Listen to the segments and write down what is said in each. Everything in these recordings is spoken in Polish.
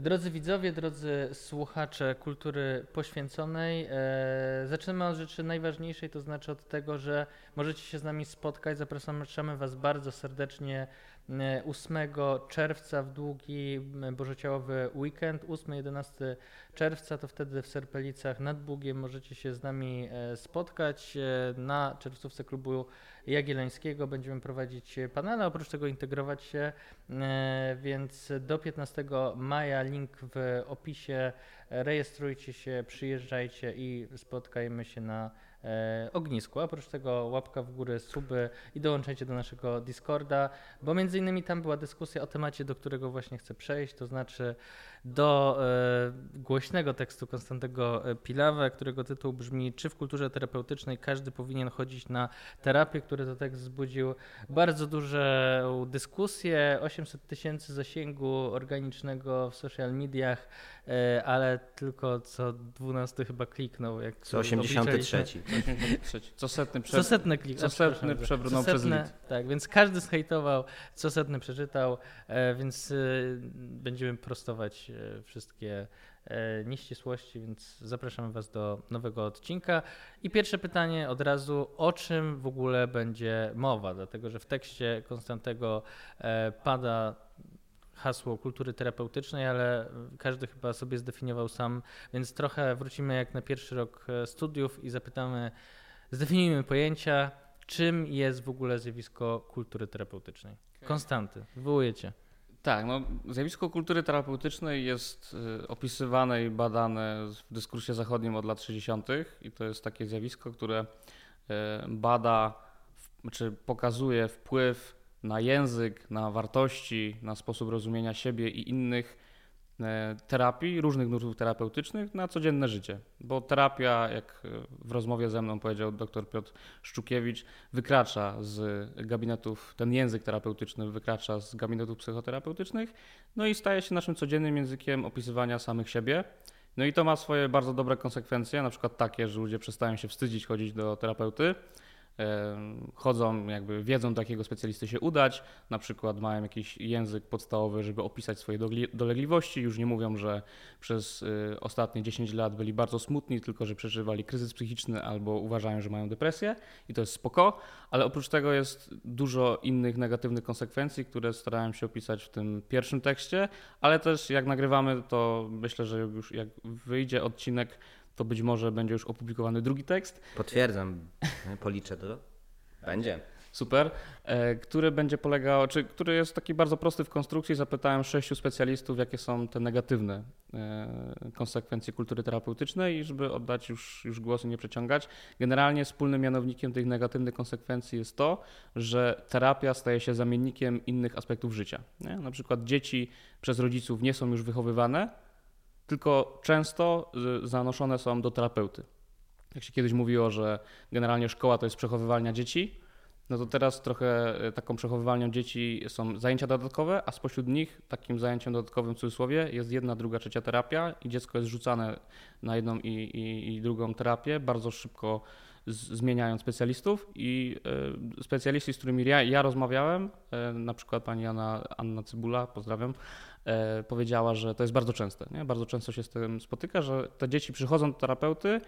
Drodzy widzowie, drodzy słuchacze kultury poświęconej, e, zaczynamy od rzeczy najważniejszej, to znaczy od tego, że możecie się z nami spotkać. Zapraszamy Was bardzo serdecznie 8 e, czerwca w długi bożociałowy weekend. 8-11 czerwca to wtedy w Serpelicach nad Bugiem możecie się z nami e, spotkać e, na czerwcówce klubu Jagiellońskiego. Będziemy prowadzić panele, oprócz tego integrować się, więc do 15 maja link w opisie. Rejestrujcie się, przyjeżdżajcie i spotkajmy się na ognisku. Oprócz tego łapka w górę, suby i dołączajcie do naszego Discorda, bo między innymi tam była dyskusja o temacie, do którego właśnie chcę przejść, to znaczy do e, głośnego tekstu Konstantego Pilawa, którego tytuł brzmi Czy w kulturze terapeutycznej każdy powinien chodzić na terapię, który to tekst wzbudził bardzo duże dyskusje, 800 tysięcy zasięgu organicznego w social mediach, e, ale tylko co 12 chyba kliknął. Jak co 83. Co setny, prze... co setny klik. Co setny przebrnął przez lit. Tak, więc każdy zhejtował, co setny przeczytał, e, więc będziemy prostować E, wszystkie e, nieścisłości, więc zapraszamy Was do nowego odcinka. I pierwsze pytanie od razu, o czym w ogóle będzie mowa? Dlatego, że w tekście Konstantego e, pada hasło kultury terapeutycznej, ale każdy chyba sobie zdefiniował sam, więc trochę wrócimy jak na pierwszy rok studiów i zapytamy, zdefiniujmy pojęcia, czym jest w ogóle zjawisko kultury terapeutycznej. Konstanty, wywołujecie. Tak, no, zjawisko kultury terapeutycznej jest y, opisywane i badane w dyskursie zachodnim od lat 60. i to jest takie zjawisko, które y, bada, czy pokazuje wpływ na język, na wartości, na sposób rozumienia siebie i innych terapii, różnych nurtów terapeutycznych na codzienne życie. Bo terapia, jak w rozmowie ze mną powiedział dr Piotr Szczukiewicz, wykracza z gabinetów, ten język terapeutyczny wykracza z gabinetów psychoterapeutycznych, no i staje się naszym codziennym językiem opisywania samych siebie. No i to ma swoje bardzo dobre konsekwencje, na przykład takie, że ludzie przestają się wstydzić chodzić do terapeuty, chodzą, jakby wiedzą do jakiego specjalisty się udać, na przykład mają jakiś język podstawowy, żeby opisać swoje dolegliwości, już nie mówią, że przez y, ostatnie 10 lat byli bardzo smutni, tylko że przeżywali kryzys psychiczny albo uważają, że mają depresję i to jest spoko, ale oprócz tego jest dużo innych negatywnych konsekwencji, które starałem się opisać w tym pierwszym tekście, ale też jak nagrywamy, to myślę, że już jak wyjdzie odcinek to być może będzie już opublikowany drugi tekst. Potwierdzam, policzę to. Będzie. Super. E, który będzie polegał, czy który jest taki bardzo prosty w konstrukcji. Zapytałem sześciu specjalistów, jakie są te negatywne e, konsekwencje kultury terapeutycznej i żeby oddać już, już głos i nie przeciągać. Generalnie wspólnym mianownikiem tych negatywnych konsekwencji jest to, że terapia staje się zamiennikiem innych aspektów życia. Nie? Na przykład dzieci przez rodziców nie są już wychowywane, tylko często zanoszone są do terapeuty. Jak się kiedyś mówiło, że generalnie szkoła to jest przechowywalnia dzieci, no to teraz trochę y, taką przechowywalnią dzieci są zajęcia dodatkowe, a spośród nich takim zajęciem dodatkowym w cudzysłowie jest jedna, druga, trzecia terapia i dziecko jest rzucane na jedną i, i, i drugą terapię, bardzo szybko z, zmieniając specjalistów i y, specjaliści, z którymi ja, ja rozmawiałem, y, na przykład pani Anna, Anna Cybula, pozdrawiam, E, powiedziała, że to jest bardzo częste. Nie? Bardzo często się z tym spotyka, że te dzieci przychodzą do terapeuty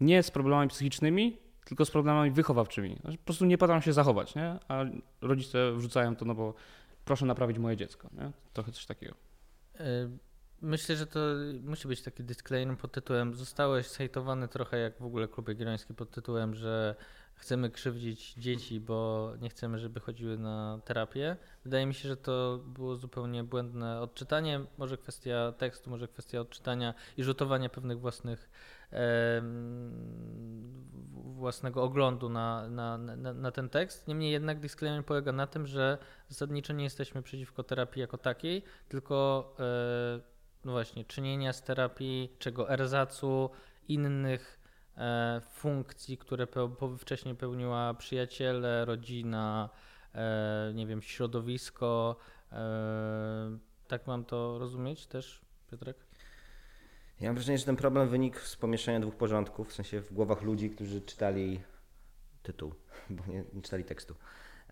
nie z problemami psychicznymi, tylko z problemami wychowawczymi. Znaczy, po prostu nie potrafią się zachować, nie? a rodzice wrzucają to, no bo proszę naprawić moje dziecko. Nie? Trochę coś takiego. Myślę, że to musi być taki disclaimer pod tytułem zostałeś zhejtowany trochę jak w ogóle klub jagielloński pod tytułem, że chcemy krzywdzić dzieci, bo nie chcemy, żeby chodziły na terapię. Wydaje mi się, że to było zupełnie błędne odczytanie. Może kwestia tekstu, może kwestia odczytania i rzutowania pewnych własnych e, własnego oglądu na, na, na, na, ten tekst. Niemniej jednak disclaimer polega na tym, że zasadniczo nie jesteśmy przeciwko terapii jako takiej, tylko e, właśnie czynienia z terapii, czego erzacu innych E, funkcji, które wcześniej pełniła przyjaciele, rodzina, e, nie wiem, środowisko. E, tak mam to rozumieć też, Piotrek? Ja mam wrażenie, że ten problem wynikł z pomieszania dwóch porządków, w sensie w głowach ludzi, którzy czytali tytuł, bo nie, nie czytali tekstu.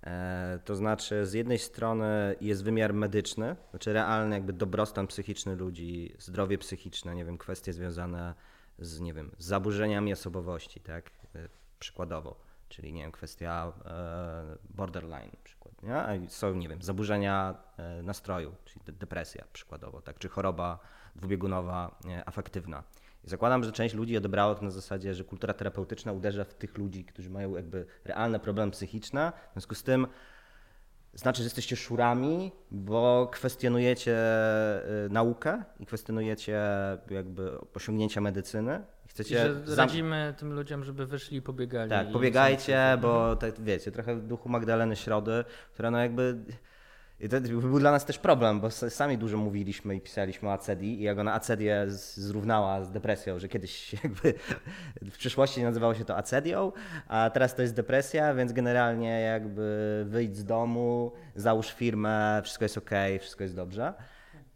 E, to znaczy, z jednej strony jest wymiar medyczny, znaczy realny jakby dobrostan psychiczny ludzi, zdrowie psychiczne, nie wiem, kwestie związane z, nie wiem, z zaburzeniami osobowości, tak, e, przykładowo, czyli, nie wiem, kwestia e, borderline przykład, nie? A są, nie wiem, zaburzenia nastroju, czyli depresja przykładowo, tak, czy choroba dwubiegunowa, afektywna. I zakładam, że część ludzi odebrało to na zasadzie, że kultura terapeutyczna uderza w tych ludzi, którzy mają jakby realne problemy psychiczne. W związku z tym znaczy, że jesteście szurami, bo kwestionujecie y, naukę i kwestionujecie jakby osiągnięcia medycyny. Chcecie I że radzimy tym ludziom, żeby wyszli i pobiegali. Tak, pobiegajcie, bo tak, wiecie, trochę w duchu Magdaleny Środy, która no jakby i to był dla nas też problem, bo sami dużo mówiliśmy i pisaliśmy o acedii i jak ona acedię zrównała z depresją, że kiedyś jakby w przyszłości nazywało się to acedią, a teraz to jest depresja, więc generalnie jakby wyjdź z domu, załóż firmę, wszystko jest ok, wszystko jest dobrze.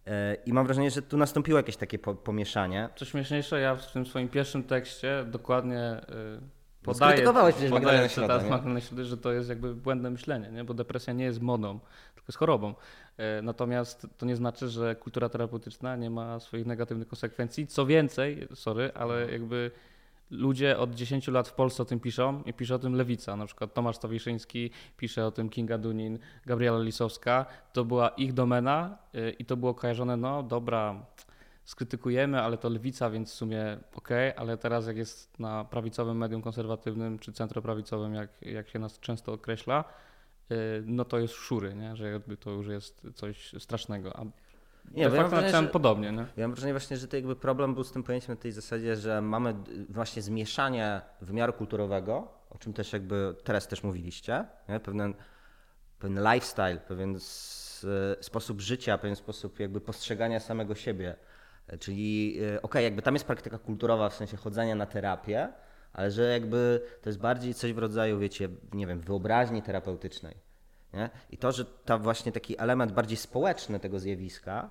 E, I mam wrażenie, że tu nastąpiło jakieś takie pomieszanie. Co śmieszniejsze, ja w tym swoim pierwszym tekście dokładnie y, podaję, Skrytykowałeś przecież Magdalenę Środę, że to jest jakby błędne myślenie, nie? bo depresja nie jest modą, tylko jest chorobą. E, natomiast to nie znaczy, że kultura terapeutyczna nie ma swoich negatywnych konsekwencji. Co więcej, sorry, ale jakby ludzie od 10 lat w Polsce o tym piszą i pisze o tym Lewica. Na przykład Tomasz Stawiszyński pisze o tym Kinga Dunin, Gabriela Lisowska. To była ich domena e, i to było kojarzone, no dobra, skrytykujemy, ale to lewica, więc w sumie ok, ale teraz jak jest na prawicowym medium konserwatywnym czy centroprawicowym, jak, jak się nas często określa, y, no to jest szury, nie? że jakby to już jest coś strasznego. A nie, ja mam wrażenie, podobnie. Nie? Ja mam wrażenie właśnie, że to jakby problem był z tym pojęciem na tej zasadzie, że mamy właśnie zmieszanie wymiaru kulturowego, o czym też jakby teraz też mówiliście, nie? Pewien, pewien lifestyle, pewien sposób życia, pewien sposób jakby postrzegania samego siebie, Czyli e, okej, okay, jakby tam jest praktyka kulturowa w sensie chodzenia na terapię, ale że jakby to jest bardziej coś w rodzaju, wiecie, nie wiem, wyobraźni terapeutycznej. Nie? I to, że ta właśnie taki element bardziej społeczny tego zjawiska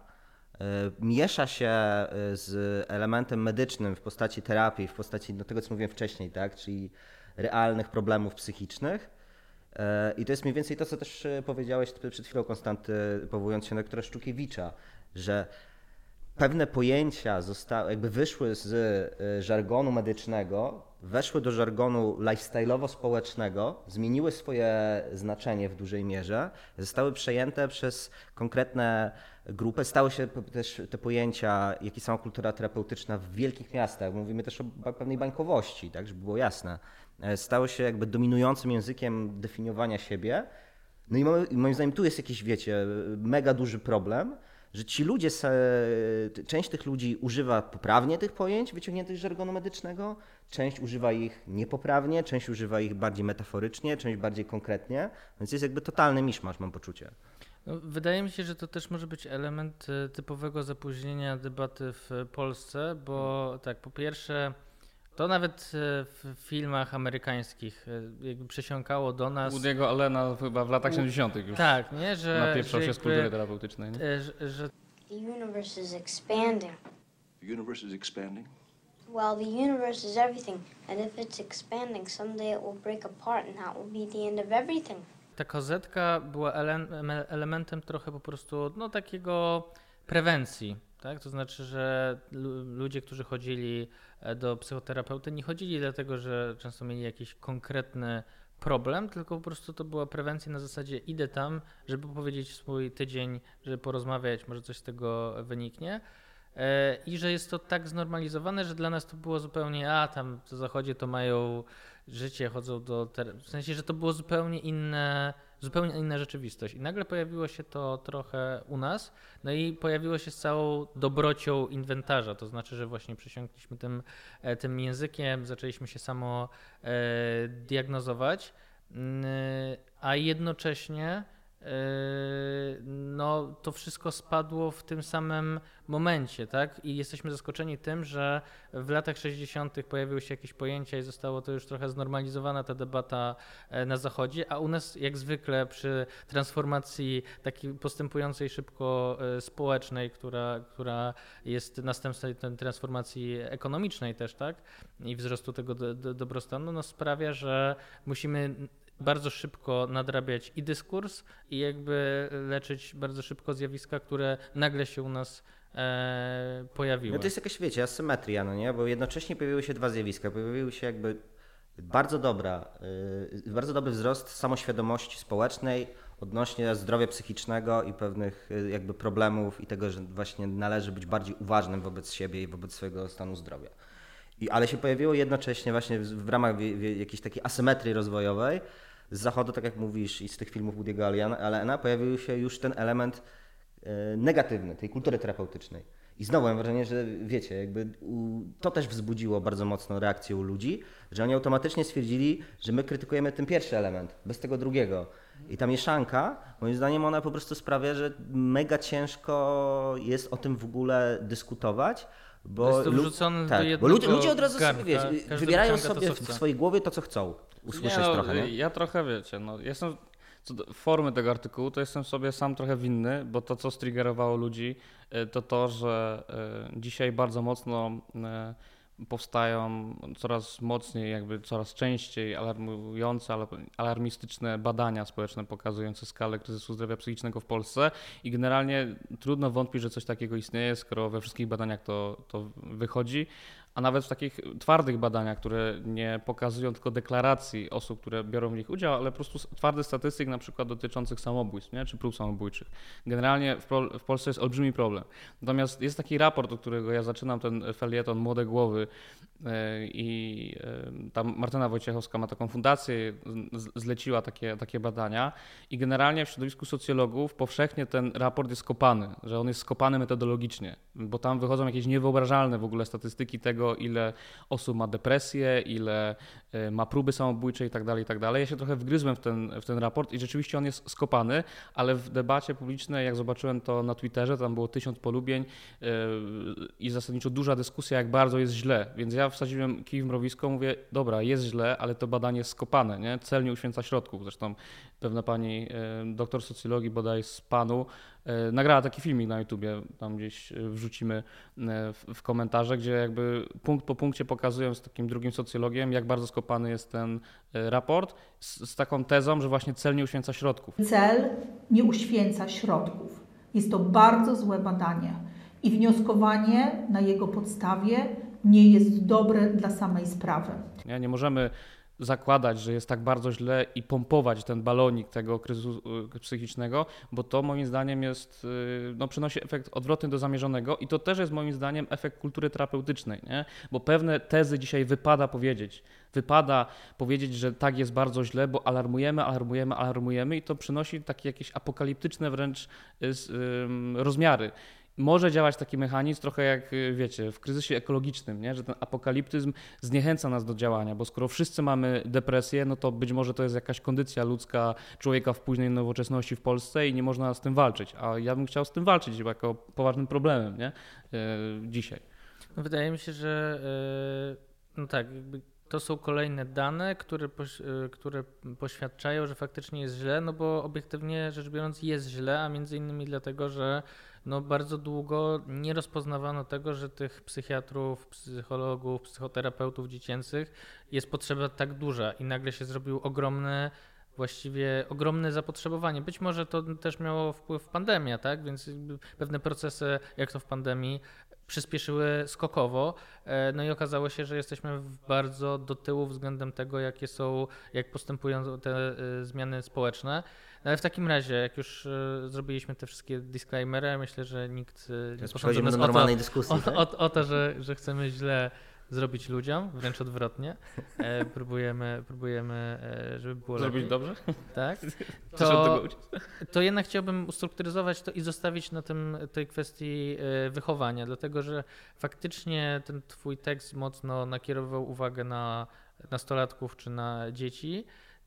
y, miesza się e, z elementem medycznym w postaci terapii, w postaci no, tego, co mówiłem wcześniej, tak? czyli realnych problemów psychicznych. Y, I to jest mniej więcej to, co też powiedziałeś przed chwilą, Konstanty, powołując się na Doktora Szczukiewicza, że pewne pojęcia zostały, jakby wyszły z y, żargonu medycznego, weszły do żargonu lifestyle'owo-społecznego, zmieniły swoje znaczenie w dużej mierze, zostały przejęte przez konkretne grupy, stały się też te pojęcia, jakie są kultura terapeutyczna w wielkich miastach, mówimy też o pewnej bańkowości, tak, żeby było jasne, e, stały się jakby dominującym językiem definiowania siebie, no i moim zdaniem tu jest jakiś, wiecie, mega duży problem, że ci ludzie, część tych ludzi używa poprawnie tych pojęć wyciągniętych z żargonu medycznego, część używa ich niepoprawnie, część używa ich bardziej metaforycznie, część bardziej konkretnie, więc jest jakby totalny miszmasz, mam poczucie. No, wydaje mi się, że to też może być element e, typowego zapóźnienia debaty w Polsce, bo tak, po pierwsze to nawet e, w filmach amerykańskich e, jakby przesiąkało do nas. Woody'ego Allena chyba w latach 70. już. Tak, nie, że. Napieprzał się z kultury terapeutycznej. Nie? E, że, że... The universe is expanding. The universe is expanding? Well, the universe is everything, and if it's expanding, someday it will break apart, and that will be the end of everything. Ta kozetka była ele elementem trochę po prostu, no takiego prewencji tak? To znaczy, że ludzie, którzy chodzili e, do psychoterapeuty, nie chodzili dlatego, że często mieli jakiś konkretny problem, tylko po prostu to była prewencja na zasadzie idę tam, żeby powiedzieć swój tydzień, żeby porozmawiać, może coś z tego wyniknie. E, I że jest to tak znormalizowane, że dla nas to było zupełnie, a tam w zachodzie to mają życie, chodzą do. W sensie, że to było zupełnie inne zupełnie inna rzeczywistość. I nagle pojawiło się to trochę u nas, no i pojawiło się z całą dobrocią inwentarza, to znaczy, że właśnie przesiąkliśmy tym, e, tym językiem, zaczęliśmy się samo e, diagnozować, a jednocześnie no to wszystko spadło w tym samym momencie, tak? I jesteśmy zaskoczeni tym, że w latach 60. pojawiły się jakieś pojęcia i zostało to już trochę znormalizowana ta debata e, na Zachodzie, a u nas jak zwykle przy transformacji takiej postępującej szybko e, społecznej, która, która jest następstwem transformacji ekonomicznej też, tak? I wzrostu tego do, do, dobrostanu, no sprawia, że musimy bardzo szybko nadrabiać i dyskurs, i jakby leczyć bardzo szybko zjawiska, które nagle się u nas e, pojawiły. No to jest jakaś, wiecie, asymetria, no nie? Bo jednocześnie pojawiły się dwa zjawiska. Pojawiły się jakby bardzo dobra, yy, bardzo dobry wzrost samoświadomości społecznej odnośnie zdrowia psychicznego i pewnych yy, jakby problemów i tego, że właśnie należy być bardziej uważnym wobec siebie i wobec swojego stanu zdrowia. I, ale się pojawiło jednocześnie właśnie w, w ramach wie, wie, jakiejś takiej asymetrii rozwojowej z zachodu, tak jak mówisz, i z tych filmów Woody'ego Allena pojawił się już ten element yy, negatywny tej kultury terapeutycznej. I znowu mam wrażenie, że wiecie, jakby to też wzbudziło bardzo mocno reakcję u ludzi, że oni automatycznie stwierdzili, że my krytykujemy ten pierwszy element, bez tego drugiego. I ta mieszanka, moim zdaniem, ona po prostu sprawia, że mega ciężko jest o tym w ogóle dyskutować. Bo, wrzucone tak, bo ludzie, ludzie od razu garnka, sobie wybierają sobie to, w swojej głowie to, co chcą usłyszeć nie, no, trochę. Nie? Ja trochę wiecie, no, jestem co do formy tego artykułu, to jestem sobie sam trochę winny, bo to, co striggerowało ludzi, y, to to, że y, dzisiaj bardzo mocno y, powstają coraz mocniej, jakby coraz częściej alarmujące, alarmistyczne badania społeczne pokazujące skalę kryzysu zdrowia psychicznego w Polsce i generalnie trudno wątpić, że coś takiego istnieje, skoro we wszystkich badaniach to, to wychodzi, a nawet w takich twardych badaniach, które nie pokazują tylko deklaracji osób, które biorą w nich udział, ale po prostu twardy statystyk na przykład dotyczących samobójstw nie? czy prób samobójczych. Generalnie w, w Polsce jest olbrzymi problem. Natomiast jest taki raport, od którego ja zaczynam ten felieton Młode Głowy e, i e, tam Martyna Wojciechowska ma taką fundację, zleciła takie, takie badania i generalnie w środowisku socjologów powszechnie ten raport jest skopany, że on jest skopany metodologicznie, bo tam wychodzą jakieś niewyobrażalne w ogóle statystyki tego, ile osób ma depresję, ile e, ma próby samobójcze i tak dalej, i tak. Ja się trochę wgryzłem w ten, w ten raport i rzeczywiście on jest skopany, ale w debacie publicznej, jak zobaczyłem to na Twitterze, tam było tysiąc polubień yy, i zasadniczo duża dyskusja, jak bardzo jest źle. Więc ja wsadziłem kij w mrowisko, mówię, dobra, jest źle, ale to badanie jest skopane, nie? Cel nie uświęca środków. Zresztą pewna pani yy, doktor socjologii bodaj z panu nagrała taki filmik na YouTubie, tam gdzieś e, wrzucimy e, w, w komentarze, gdzie jakby punkt po punkcie pokazują z takim drugim socjologiem, jak bardzo skopany jest ten raport, z, z taką tezą, że właśnie cel nie uświęca środków. Cel nie uświęca środków. Jest to bardzo złe badanie i wnioskowanie na jego podstawie nie jest dobre dla samej sprawy. Nie, nie możemy zakładać, że jest tak bardzo źle i pompować ten balonik tego kryzysu y, psychicznego, bo to moim zdaniem jest, y, no, przynosi efekt odwrotny do zamierzonego i to też jest moim zdaniem efekt kultury terapeutycznej, nie? bo pewne tezy dzisiaj wypada powiedzieć. Wypada powiedzieć, że tak jest bardzo źle, bo alarmujemy, alarmujemy, alarmujemy i to przynosi takie jakieś apokaliptyczne wręcz y, rozmiary może działać taki mechanizm trochę jak, y, wiecie, w kryzysie ekologicznym, nie? że ten apokaliptyzm zniechęca nas do działania, bo skoro wszyscy mamy depresję, no to być może to jest jakaś kondycja ludzka człowieka w późnej nowoczesności w Polsce i nie można z tym walczyć. A ja bym chciał z tym walczyć jako poważnym problemem nie? Yy, dzisiaj. No wydaje mi się, że yy, no tak, to są kolejne dane, które, poś, które poświadczają, że faktycznie jest źle, no bo obiektywnie rzecz biorąc jest źle, a między innymi dlatego, że no bardzo długo nie rozpoznawano tego, że tych psychiatrów, psychologów, psychoterapeutów dziecięcych jest potrzeba tak duża i nagle się zrobił ogromny właściwie ogromne zapotrzebowanie. Być może to też miało wpływ pandemia, tak? Więc pewne procesy, jak to w pandemii, przyspieszyły skokowo. E, no i okazało się, że jesteśmy bardzo do tyłu względem tego, jakie są, jak postępują te e, zmiany społeczne. Ale w takim razie, jak już e, zrobiliśmy te wszystkie disclaimery, myślę, że nikt nie posądzi nas do normalnej o to, dyskusji. O, tak? o, o to, że, że chcemy źle zrobić ludziom, wręcz odwrotnie. E, próbujemy, próbujemy, e, żeby było Zrobić lepiej. dobrze? Tak. To, to jednak chciałbym ustrukturyzować to i zostawić na tym tej kwestii e, wychowania, dlatego że faktycznie ten twój tekst mocno nakierował uwagę na nastolatków czy na dzieci.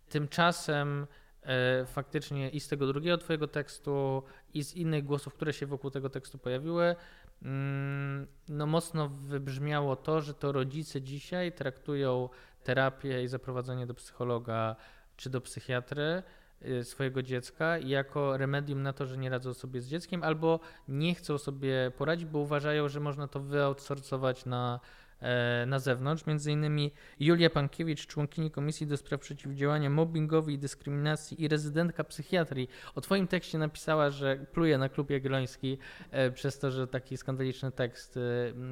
Tymczasem e, faktycznie i z tego drugiego twojego tekstu i z innych głosów, które się wokół tego tekstu pojawiły, Mm, no mocno wybrzmiało to, że to rodzice dzisiaj traktują terapię i zaprowadzenie do psychologa czy do psychiatry y, swojego dziecka jako remedium na to, że nie radzą sobie z dzieckiem albo nie chcą sobie poradzić, bo uważają, że można to wyoutsourcować na e, na zewnątrz, między innymi Julia Pankiewicz, członkini Komisji do Spraw Przeciwdziałania Mobbingowi i Dyskryminacji i rezydentka psychiatrii. O twoim tekście napisała, że pluje na klub Jagielloński e, przez to, że taki skandaliczny tekst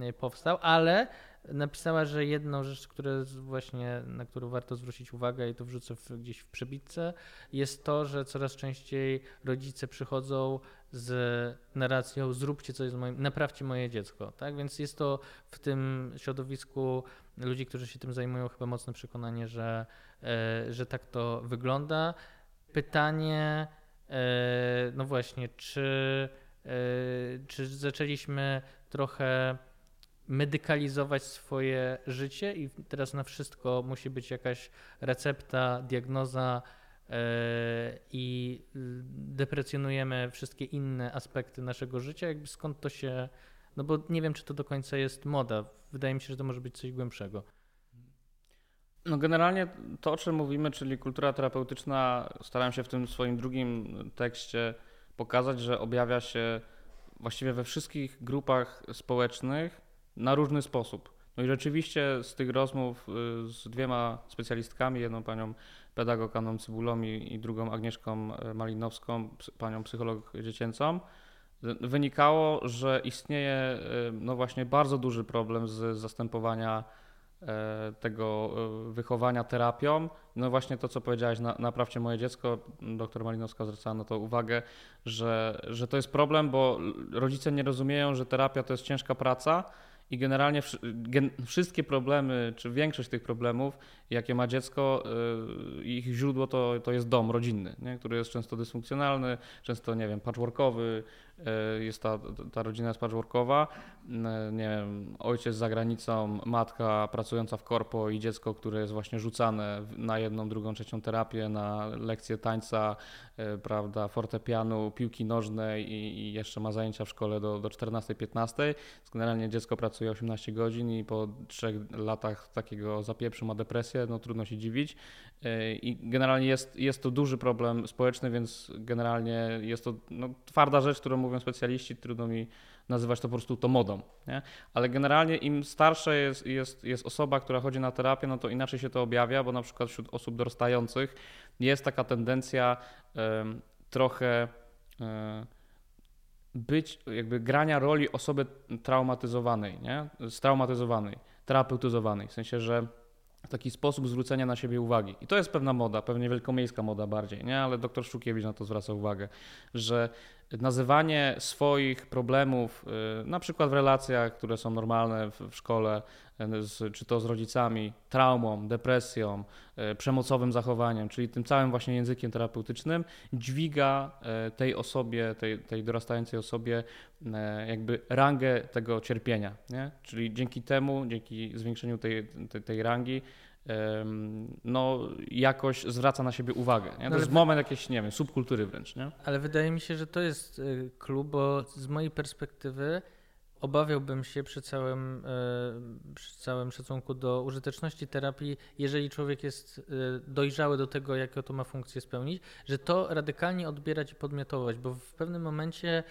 e, powstał, ale napisała, że jedną rzecz, które właśnie, na którą warto zwrócić uwagę i to wrzucę w, gdzieś w przebitce, jest to, że coraz częściej rodzice przychodzą z narracją zróbcie coś z moim, naprawcie moje dziecko, tak? Więc jest to w tym środowisku ludzi, którzy się tym zajmują, chyba mocne przekonanie, że, e, że tak to wygląda. Pytanie, e, no właśnie, czy, e, czy zaczęliśmy trochę medykalizować swoje życie i teraz na wszystko musi być jakaś recepta, diagnoza e, i deprecjonujemy wszystkie inne aspekty naszego życia, jakby skąd to się, no bo nie wiem, czy to do końca jest moda. Wydaje mi się, że to może być coś głębszego. No generalnie to, o czym mówimy, czyli kultura terapeutyczna, starałem się w tym swoim drugim tekście pokazać, że objawia się właściwie we wszystkich grupach społecznych na różny sposób. No i rzeczywiście z tych rozmów y, z dwiema specjalistkami, jedną panią pedagog Anną Cybulą i, drugą Agnieszką e, Malinowską, panią psycholog dziecięcą, wynikało, że istnieje y, no właśnie bardzo duży problem z zastępowania tego wychowania terapią. No właśnie to, co powiedziałeś, na, naprawcie moje dziecko, doktor Malinowska zwracała na to uwagę, że, że to jest problem, bo rodzice nie rozumieją, że terapia to jest ciężka praca, i generalnie gen, wszystkie problemy, czy większość tych problemów, jakie ma dziecko, y, ich źródło to, to jest dom rodzinny, nie? który jest często dysfunkcjonalny, często, nie wiem, patchworkowy, jest ta, ta rodzina jest patchworkowa, y, nie wiem, ojciec za granicą, matka pracująca w korpo i dziecko, które jest właśnie rzucane na jedną, drugą, trzecią terapię, na lekcje tańca, prawda, fortepianu, piłki nożnej i, i jeszcze ma zajęcia w szkole do, do 14-15. Generalnie dziecko pracuje 18 godzin i po trzech latach takiego zapieprzu ma depresję, no trudno się dziwić. E, I generalnie jest, jest to duży problem społeczny, więc generalnie jest to no, twarda rzecz, którą mówią specjaliści, trudno mi nazywać to po prostu to modą. Nie? Ale generalnie im starsza jest, jest, jest osoba, która chodzi na terapię, no to inaczej się to objawia, bo na przykład wśród osób dorastających jest taka tendencja trochę e, być, jakby grania roli osoby traumatyzowanej, nie? straumatyzowanej, terapeutyzowanej, w sensie, że taki sposób zwrócenia na siebie uwagi. I to jest pewna moda, pewnie wielkomiejska moda bardziej, nie? ale doktor Szukiewicz na to zwraca uwagę, że nazywanie swoich problemów, y, na przykład w relacjach, które są normalne w, szkole, y, czy to z rodzicami, traumą, depresją, y, przemocowym zachowaniem, czyli tym całym właśnie językiem terapeutycznym, dźwiga tej osobie, tej, tej dorastającej osobie jakby rangę tego cierpienia. Nie? Czyli dzięki temu, dzięki zwiększeniu tej, tej, tej rangi, no, jakoś zwraca na siebie uwagę. Nie? To no jest moment jakiejś, nie wiem, subkultury wręcz. Nie? Ale wydaje mi się, że to jest y, klub, bo z mojej perspektywy obawiałbym się przy całym, y, przy całym szacunku do użyteczności terapii, jeżeli człowiek jest y, dojrzały do tego, jaką to ma funkcję spełnić, że to radykalnie odbierać i podmiotować, bo w pewnym momencie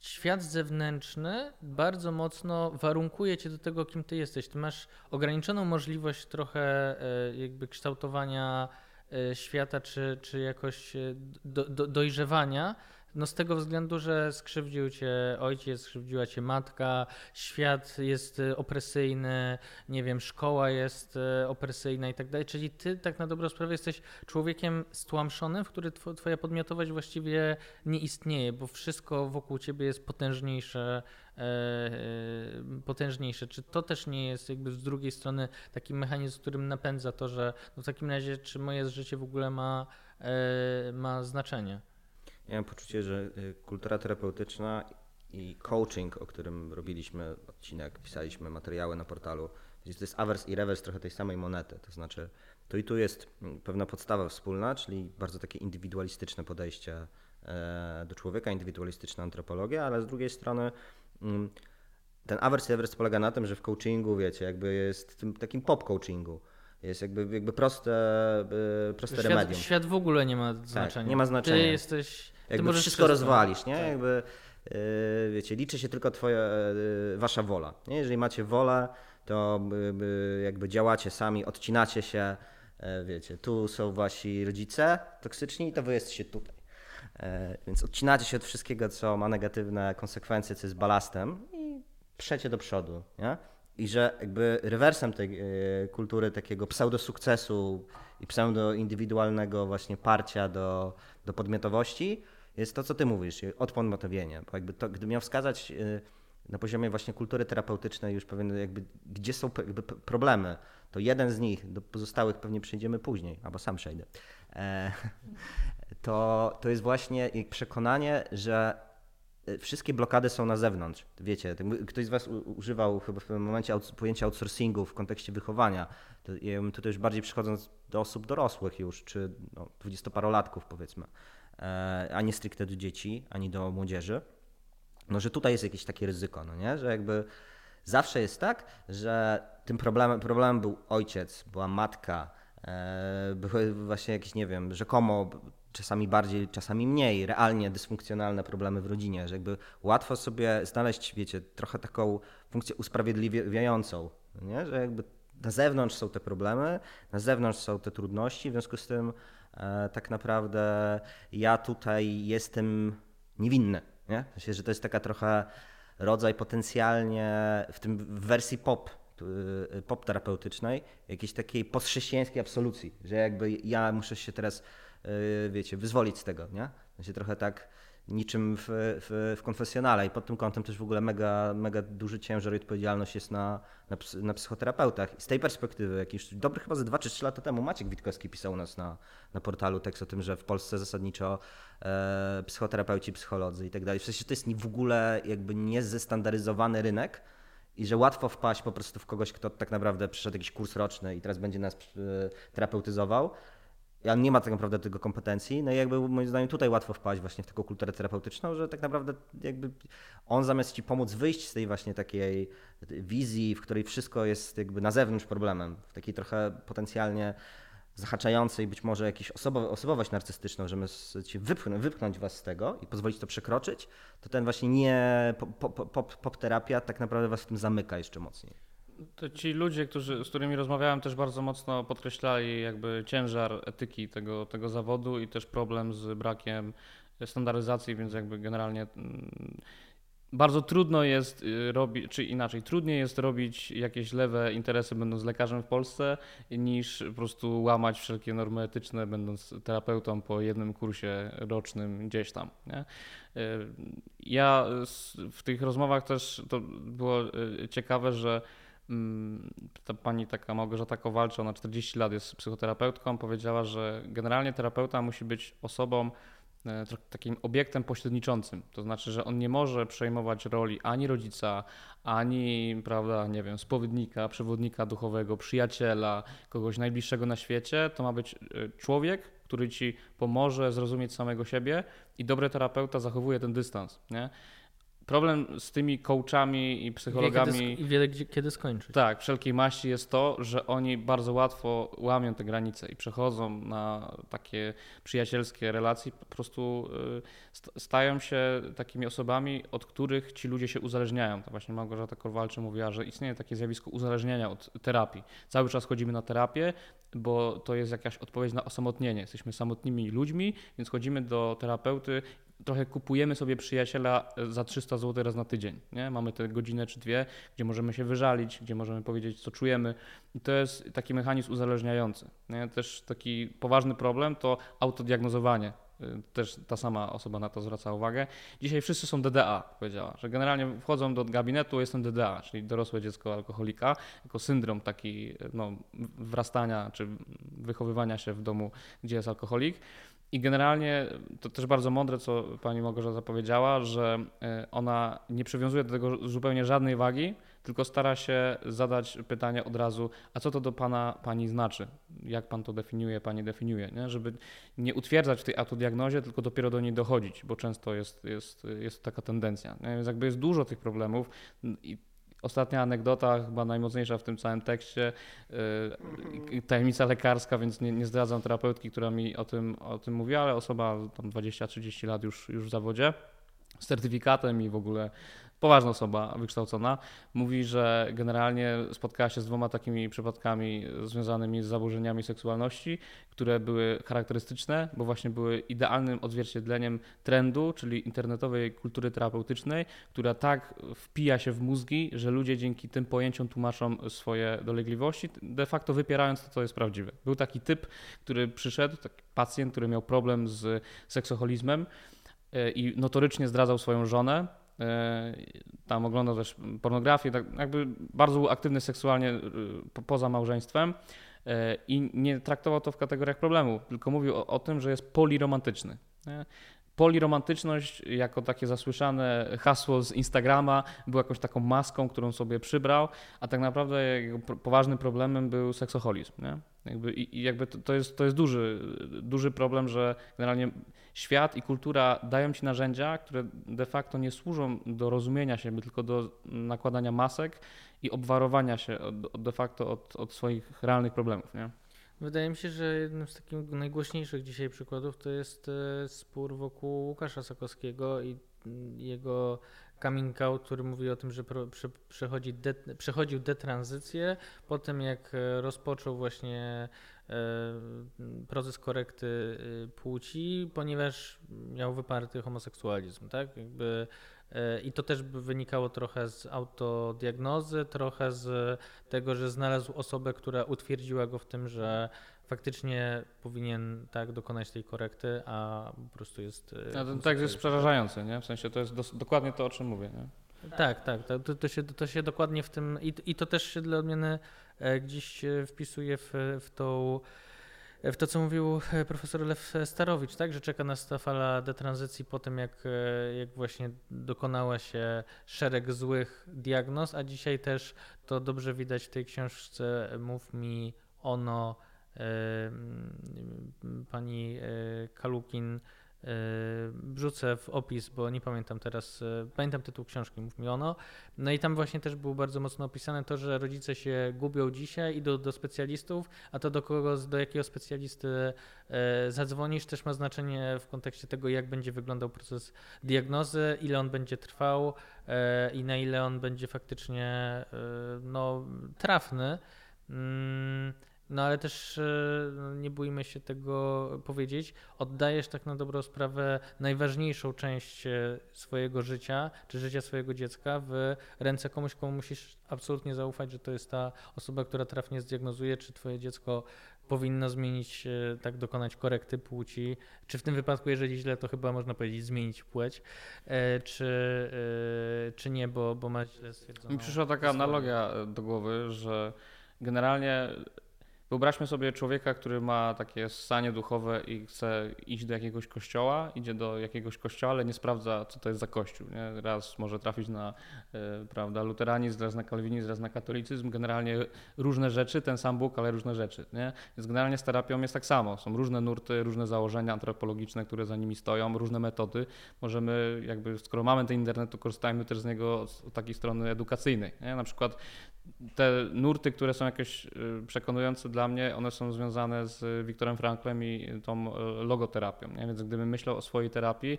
świat zewnętrzny bardzo mocno warunkuje cię do tego, kim ty jesteś. Ty masz ograniczoną możliwość trochę e, jakby kształtowania e, świata, czy, czy jakoś e, do, do, dojrzewania, no z tego względu, że skrzywdził cię ojciec, skrzywdziła cię matka, świat jest e, opresyjny, nie wiem, szkoła jest e, opresyjna i tak dalej. Czyli ty tak na dobrą sprawę jesteś człowiekiem stłamszonym, w który twoja podmiotowość właściwie nie istnieje, bo wszystko wokół ciebie jest potężniejsze, e, potężniejsze. Czy to też nie jest jakby z drugiej strony taki mechanizm, którym napędza to, że no w takim razie, czy moje życie w ogóle ma, ma znaczenie? Mam poczucie, że y, kultura terapeutyczna i coaching, o którym robiliśmy odcinek, pisaliśmy materiały na portalu, to jest awers i rewers trochę tej samej monety. To znaczy, tu i tu jest mm, pewna podstawa wspólna, czyli bardzo takie indywidualistyczne podejście e, do człowieka, indywidualistyczna antropologia, ale z drugiej strony mm, ten awers i rewers polega na tym, że w coachingu, wiecie, jakby jest tym takim pop coachingu jest jakby, jakby proste, e, proste świat, remedium. Świat w ogóle nie ma znaczenia. Tak, nie ma znaczenia. Ty jesteś jakby wszystko, wszystko rozwalić, nie? Tak. Jakby yy, wiecie, liczy się tylko twoja, yy, wasza wola. Nie? Jeżeli macie wolę, to yy, jakby działacie sami, odcinacie się, wiecie, tu są wasi rodzice toksyczni, to wy jesteście tutaj. Więc odcinacie się od wszystkiego, co ma negatywne konsekwencje, co jest balastem i przecie do przodu. Nie? I że jakby rewersem tej kultury takiego pseudo-sukcesu i pseudo-indywidualnego właśnie parcia do, do podmiotowości jest to, co ty mówisz, odpodmiotowienie. Bo jakby to, gdybym miał wskazać yy, na poziomie właśnie kultury terapeutycznej już pewien jakby, gdzie są jakby problemy, to jeden z nich, do pozostałych pewnie przejdziemy później, albo sam przejdę, e, to, to jest właśnie przekonanie, że e, wszystkie blokady są na zewnątrz. Wiecie, ktoś z Was używał chyba w pewnym momencie pojęcia outsourcingu w kontekście wychowania. To tutaj już bardziej przechodząc do osób dorosłych już, czy no, dwudziestoparolatków powiedzmy, a nie stricte do dzieci, ani do młodzieży, no że tutaj jest jakieś takie ryzyko, no nie? Że jakby zawsze jest tak, że tym problemem, problemem był ojciec, była matka, e, były właśnie jakieś, nie wiem, rzekomo czasami bardziej, czasami mniej, realnie dysfunkcjonalne problemy w rodzinie, że jakby łatwo sobie znaleźć, wiecie, trochę taką funkcję usprawiedliwiającą, no nie? że jakby na zewnątrz są te problemy, na zewnątrz są te trudności, w związku z tym e, tak naprawdę ja tutaj jestem niewinny, nie? W sensie, że to jest taka trochę rodzaj potencjalnie w tym w wersji pop, y, pop terapeutycznej, jakiejś takiej postchrześcijańskiej absolucji, że jakby ja muszę się teraz, y, wiecie, wyzwolić z tego, nie? W sensie trochę tak niczym w, w, w konfesjonale i pod tym kątem też w ogóle mega, mega duży ciężar i odpowiedzialność jest na, na, na psychoterapeutach. I z tej perspektywy, jak już dobry chyba ze 2 czy 3 lata temu Maciek Witkowski pisał u nas na, na portalu tekst o tym, że w Polsce zasadniczo e, psychoterapeuci, psycholodzy i tak dalej. W sensie to jest w ogóle jakby niezestandaryzowany rynek i że łatwo wpaść po prostu w kogoś, kto tak naprawdę przyszedł jakiś kurs roczny i teraz będzie nas e, terapeutyzował. Ja nie ma tak naprawdę tego kompetencji, no i jakby moim zdaniem tutaj łatwo wpaść właśnie w taką kulturę terapeutyczną, że tak naprawdę jakby on zamiast ci pomóc wyjść z tej właśnie takiej wizji, w której wszystko jest jakby na zewnątrz problemem, w takiej trochę potencjalnie zahaczającej być może jakąś osobo, osobowość narcystyczną, że my ci wypchnąć, wypchnąć was z tego i pozwolić to przekroczyć, to ten właśnie nie pop, pop, pop, pop terapia tak naprawdę was w tym zamyka jeszcze mocniej. To ci ludzie, którzy, z którymi rozmawiałem, też bardzo mocno podkreślali jakby ciężar etyki tego, tego zawodu i też problem z brakiem standaryzacji, więc jakby generalnie mm, bardzo trudno jest robić, czy inaczej, trudniej jest robić jakieś lewe interesy będąc lekarzem w Polsce niż po prostu łamać wszelkie normy etyczne będąc terapeutą po jednym kursie rocznym gdzieś tam. Nie? Y, Ja w tych rozmowach też to było y, ciekawe, że ta pani taka Małgorzata Kowalcza, ona 40 lat jest psychoterapeutką, powiedziała, że generalnie terapeuta musi być osobą e, takim obiektem pośredniczącym. To znaczy, że on nie może przejmować roli ani rodzica, ani, prawda, nie wiem, spowiednika, przewodnika duchowego, przyjaciela, kogoś najbliższego na świecie. To ma być e, człowiek, który ci pomoże zrozumieć samego siebie i dobry terapeuta zachowuje ten dystans. Nie? Problem z tymi coachami i Wie, psychologami. kiedy, wie, gdzie, kiedy skończyć. Tak, wszelkiej maści jest to, że oni bardzo łatwo łamią te granice i przechodzą na takie przyjacielskie relacje, po prostu y, st- stają się takimi osobami, od których ci ludzie się uzależniają. To właśnie Małgorzata Korwalczy mówiła, że istnieje takie zjawisko uzależnienia od terapii. Cały czas chodzimy na terapię, bo to jest jakaś odpowiedź na osamotnienie. Jesteśmy samotnymi ludźmi, więc chodzimy do terapeuty trochę kupujemy sobie przyjaciela e, za 300 zł raz na tydzień. Nie? Mamy tę godzinę czy dwie, gdzie możemy się wyżalić, gdzie możemy powiedzieć, co czujemy. I to jest taki mechanizm uzależniający. Nie? Też taki poważny problem to autodiagnozowanie. Y, Też ta sama osoba na to zwraca uwagę. Dzisiaj wszyscy są DDA, powiedziała, że generalnie wchodzą do gabinetu, jestem DDA, czyli dorosłe dziecko alkoholika, jako syndrom taki no, wrastania czy wychowywania się w domu, gdzie jest alkoholik. I generalnie to też bardzo mądre, co pani Małgorzata powiedziała, że e, ona nie przywiązuje do tego zupełnie żadnej wagi, tylko stara się zadać pytanie od razu, a co to do pana pani znaczy? Jak pan to definiuje, pani definiuje? Nie? Żeby nie utwierdzać w tej autodiagnozie, tylko dopiero do niej dochodzić, bo często jest, jest, jest taka tendencja. Nie? Więc jakby jest dużo tych problemów i Ostatnia anegdota, chyba najmocniejsza w tym całym tekście, yy, tajemnica lekarska, więc nie, nie zdradzam terapeutki, która mi o tym, o tym mówiła, ale osoba tam 20-30 lat już, już w zawodzie. z certyfikatem i w ogóle poważna osoba wykształcona, mówi, że generalnie spotkała się z dwoma takimi przypadkami związanymi z zaburzeniami seksualności, które były charakterystyczne, bo właśnie były idealnym odzwierciedleniem trendu, czyli internetowej kultury terapeutycznej, która tak wpija się w mózgi, że ludzie dzięki tym pojęciom tłumaczą swoje dolegliwości, de facto wypierając to, co jest prawdziwe. Był taki typ, który przyszedł, taki pacjent, który miał problem z seksoholizmem e, i notorycznie zdradzał swoją żonę, tam oglądał też pornografię, tak jakby bardzo był aktywny seksualnie e, poza małżeństwem e, i nie traktował to w kategoriach problemu, tylko mówił o, o tym, że jest poliromantyczny. Poliromantyczność jako takie zasłyszane hasło z Instagrama była jakąś taką maską, którą sobie przybrał, a tak naprawdę jego poważnym problemem był seksoholizm. Nie? Jakby, I jakby to, to, jest, to jest duży, duży problem, że generalnie świat i kultura dają ci narzędzia, które de facto nie służą do rozumienia siebie, tylko do nakładania masek i obwarowania się od, de facto od, od swoich realnych problemów. Nie? Wydaje mi się, że jednym z takich najgłośniejszych dzisiaj przykładów to jest e, spór wokół Łukasza Sokowskiego i jego coming out, który mówi o tym, że przechodzi de, przechodził detranzycję po tym, jak e, rozpoczął właśnie e, proces korekty płci, ponieważ miał wyparty homoseksualizm, tak? Jakby i to też wynikało trochę z autodiagnozy, trochę z tego, że znalazł osobę, która utwierdziła go w tym, że faktycznie powinien tak dokonać tej korekty, a po prostu jest. No, ten tekst jest przerażający, nie? W sensie to jest dokładnie to, o czym mówię. Nie? Tak, tak, tak. To, to, się, to się dokładnie w tym. I, i to też się dla odmiany e, gdzieś wpisuje w, w tą w to, co mówił e, profesor Lew Starowicz, tak, że czeka nas ta fala detranzycji po tym, jak, e, jak właśnie dokonała się szereg złych diagnoz, a dzisiaj też to dobrze widać w tej książce Mów mi ono pani Kalukin E, wrzucę w opis, bo nie pamiętam teraz, e, pamiętam tytuł książki, mów mi ono. No i tam właśnie też było bardzo mocno opisane to, że rodzice się gubią dzisiaj, idą do specjalistów, a to do kogo, do jakiego specjalisty e, zadzwonisz też ma znaczenie w kontekście tego, jak będzie wyglądał proces diagnozy, ile on będzie trwał i na ile on będzie faktycznie no, trafny. Mm, no ale też e, no, nie bójmy się tego powiedzieć. Oddajesz tak na dobrą sprawę najważniejszą część e, swojego życia, czy życia swojego dziecka w ręce komuś, komu musisz absolutnie zaufać, że to jest ta osoba, która trafnie zdiagnozuje, czy twoje dziecko powinno zmienić, e, tak dokonać korekty płci, czy w tym wypadku, jeżeli źle, to chyba można powiedzieć zmienić płeć, czy, czy nie, bo, bo ma źle stwierdzoną... Mi przyszła taka analogia do głowy, że generalnie Wyobraźmy sobie człowieka, który ma takie sanie duchowe i chce iść do jakiegoś kościoła, idzie do jakiegoś kościoła, ale nie sprawdza, co to jest za kościół. Nie? Raz może trafić na y, prawda, luteranizm, raz na kalwinizm, raz na katolicyzm. Generalnie różne rzeczy, ten sam Bóg, ale różne rzeczy. Nie? Więc generalnie z terapią jest tak samo. Są różne nurty, różne założenia antropologiczne, które za nimi stoją, różne metody. Możemy, jakby, skoro mamy ten internet, to korzystajmy też z niego z takiej strony edukacyjnej. Nie? Na przykład te nurty, które są jakieś y, przekonujące dla mnie, one są związane z Wiktorem Franklem i tą y, logoterapią. Nie? Więc gdybym myślał o swojej terapii,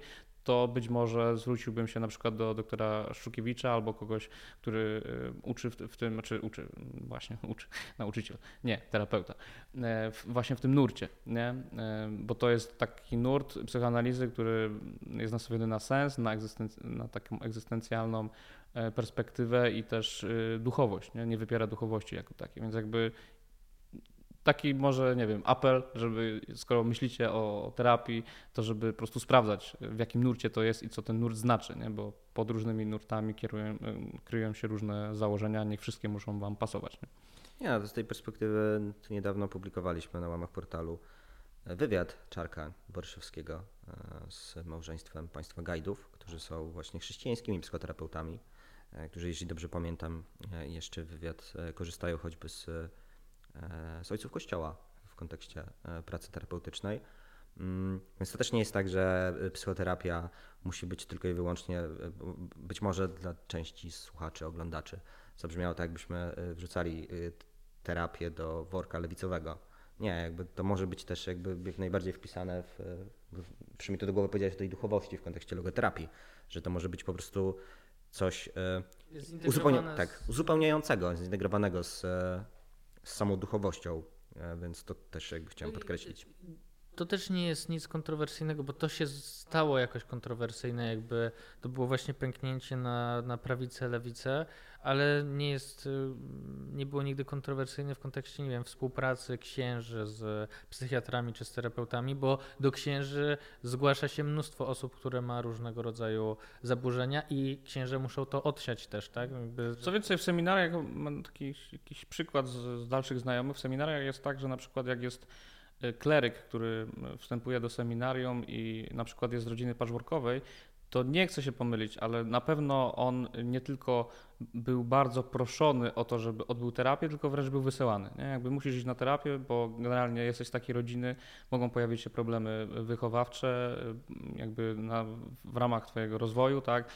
to być może zwróciłbym się na przykład do doktora Szukiewicza albo kogoś, który y, uczy w, tym, czy znaczy uczy, właśnie, uczy, nauczyciel, nie, terapeuta, e, właśnie w tym nurcie, nie? E, bo to jest taki nurt psychoanalizy, który jest nastawiony na sens, na, egzystenc- na taką egzystencjalną E, perspektywę i też e, duchowość, nie, nie wypiera duchowości jako takiej, więc jakby taki może, nie wiem, apel, żeby skoro myślicie o terapii, to żeby po prostu sprawdzać, w jakim nurcie to jest i co ten nurt znaczy, nie? bo pod różnymi nurtami kierują, e, kryją się różne założenia, nie wszystkie muszą wam pasować. Nie? Ja, z tej perspektywy niedawno publikowaliśmy na łamach portalu wywiad Czarka Borszewskiego z małżeństwem państwa gajdów, którzy są właśnie chrześcijańskimi psychoterapeutami E, którzy, jeśli dobrze pamiętam, e, jeszcze wywiad e, korzystają choćby z, z ojców Kościoła w kontekście pracy terapeutycznej. Mm, więc to też nie jest tak, że psychoterapia musi być tylko i wyłącznie, być może dla części słuchaczy, oglądaczy, zabrzmiało tak, jakbyśmy wrzucali terapię do worka lewicowego. Nie, jakby to może być też jakby jak najbardziej wpisane w, w przyszło mi to do głowy powiedziałeś o tej duchowości w kontekście logoterapii, że to może być po prostu coś e, uzupełnia, tak, uzupełniającego, zintegrowanego z, e, z samą duchowością, e, więc to też jakby chciałem podkreślić. To też nie jest nic kontrowersyjnego, bo to się stało jakoś kontrowersyjne, jakby to było właśnie pęknięcie na, na prawicę, lewicę, ale nie jest, y, nie było nigdy kontrowersyjne w kontekście, nie wiem, współpracy księży z psychiatrami czy z terapeutami, bo do księży zgłasza się mnóstwo osób, które ma różnego rodzaju zaburzenia i księże muszą to odsiać też, tak? Jakby, Co więcej, w seminariach, mam taki jakiś przykład z, z dalszych znajomych, w seminariach jest tak, że na przykład jak jest kleryk, który wstępuje do seminarium i na przykład jest z rodziny patchworkowej, to nie chcę się pomylić, ale na pewno on nie tylko był bardzo proszony o to, żeby odbył terapię, tylko wręcz był wysyłany. Nie? Jakby musisz iść na terapię, bo generalnie jesteś z takiej rodziny, mogą pojawić się problemy wychowawcze, jakby na, w ramach twojego rozwoju, tak?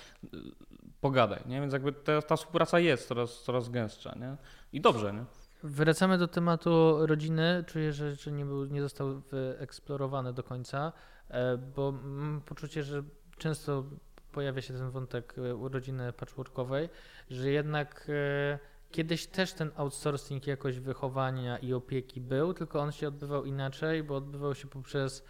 Pogadaj, nie? Więc jakby ta, ta współpraca jest coraz, coraz gęstsza, nie? I dobrze, nie? Wracamy do tematu rodziny. Czuję, że, że nie, był, nie został wyeksplorowany do końca, e, bo mam poczucie, że często pojawia się ten wątek e, u rodziny patchworkowej, że jednak e, kiedyś też ten outsourcing jakoś wychowania i opieki był, tylko on się odbywał inaczej, bo odbywał się poprzez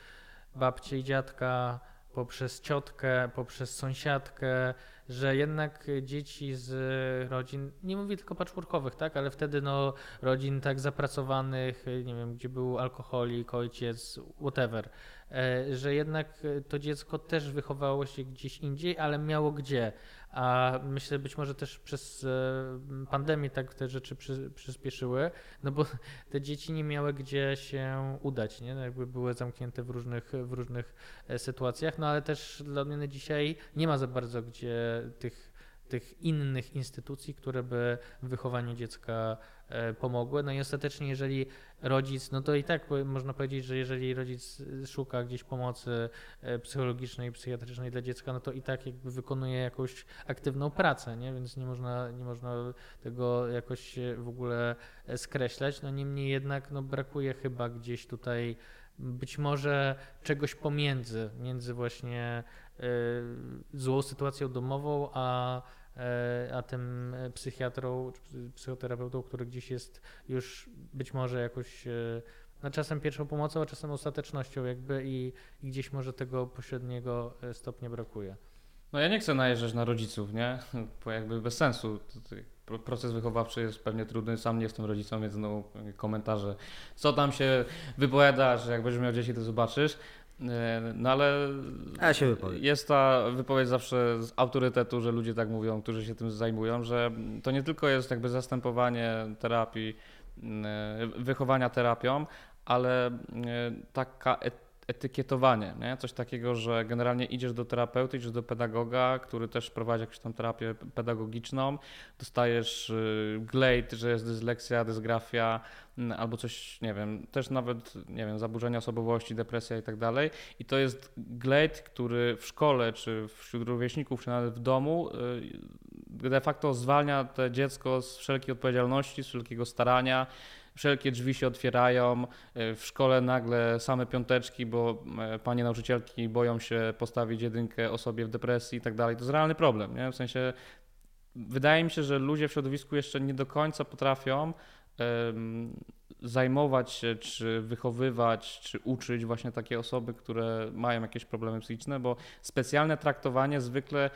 babcię i dziadka, poprzez ciotkę, poprzez sąsiadkę, że jednak dzieci z rodzin, nie mówię tylko patchworkowych, tak, ale wtedy no rodzin tak zapracowanych, nie wiem, gdzie był alkoholik, ojciec, whatever, e, że jednak to dziecko też wychowało się gdzieś indziej, ale miało gdzie. A myślę być może też przez e, pandemię tak te rzeczy przy, przyspieszyły, no bo te dzieci nie miały gdzie się udać, nie? No jakby były zamknięte w różnych, w różnych e, sytuacjach, no ale też dla odmiany dzisiaj nie ma za bardzo gdzie tych, tych innych instytucji, które by w wychowaniu dziecka e, pomogły. No i ostatecznie, jeżeli rodzic, no to i tak można powiedzieć, że jeżeli rodzic szuka gdzieś pomocy e, psychologicznej, psychiatrycznej dla dziecka, no to i tak jakby wykonuje jakąś aktywną pracę, nie? więc nie można, nie można tego jakoś w ogóle e, skreślać. No niemniej jednak no, brakuje chyba gdzieś tutaj być może czegoś pomiędzy, między właśnie złą sytuacją domową, a, e, a tym e, psychiatrą czy psy- psychoterapeutą, który gdzieś jest już być może jakoś e, no czasem pierwszą pomocą, a czasem ostatecznością jakby i, i gdzieś może tego pośredniego e, stopnia brakuje. No ja nie chcę najeżdżać na rodziców, nie? Bo jakby bez sensu. Proces wychowawczy jest pewnie trudny, sam nie jestem rodzicem, więc no komentarze, co tam się wypowiadasz, jak będziesz miał dzieci, to zobaczysz. E, No ale Ja jest ta wypowiedź zawsze z autorytetu, że ludzie tak mówią, którzy się tym zajmują, że to nie tylko jest jakby zastępowanie terapii, e, wychowania terapią, ale e, taka etykietowanie, nie? coś takiego, że generalnie idziesz do terapeuty, idziesz do pedagoga, który też prowadzi jakąś tam terapię pedagogiczną, dostajesz y, glejt, że jest dysleksja, dysgrafia albo coś, nie wiem, też nawet, nie wiem, zaburzenia osobowości, depresja i tak dalej i to jest glejt, który w szkole, czy wśród rówieśników, czy nawet w domu y, de facto zwalnia to dziecko z wszelkiej odpowiedzialności, z wszelkiego starania, wszelkie drzwi się otwierają, y, w szkole nagle same piąteczki, bo e, panie nauczycielki boją się postawić jedynkę osobie w depresji i tak dalej. To jest realny problem, nie? W sensie wydaje mi się, że ludzie w środowisku jeszcze nie do końca potrafią zajmować się, czy wychowywać, czy uczyć właśnie takie osoby, które mają jakieś problemy psychiczne, bo specjalne traktowanie zwykle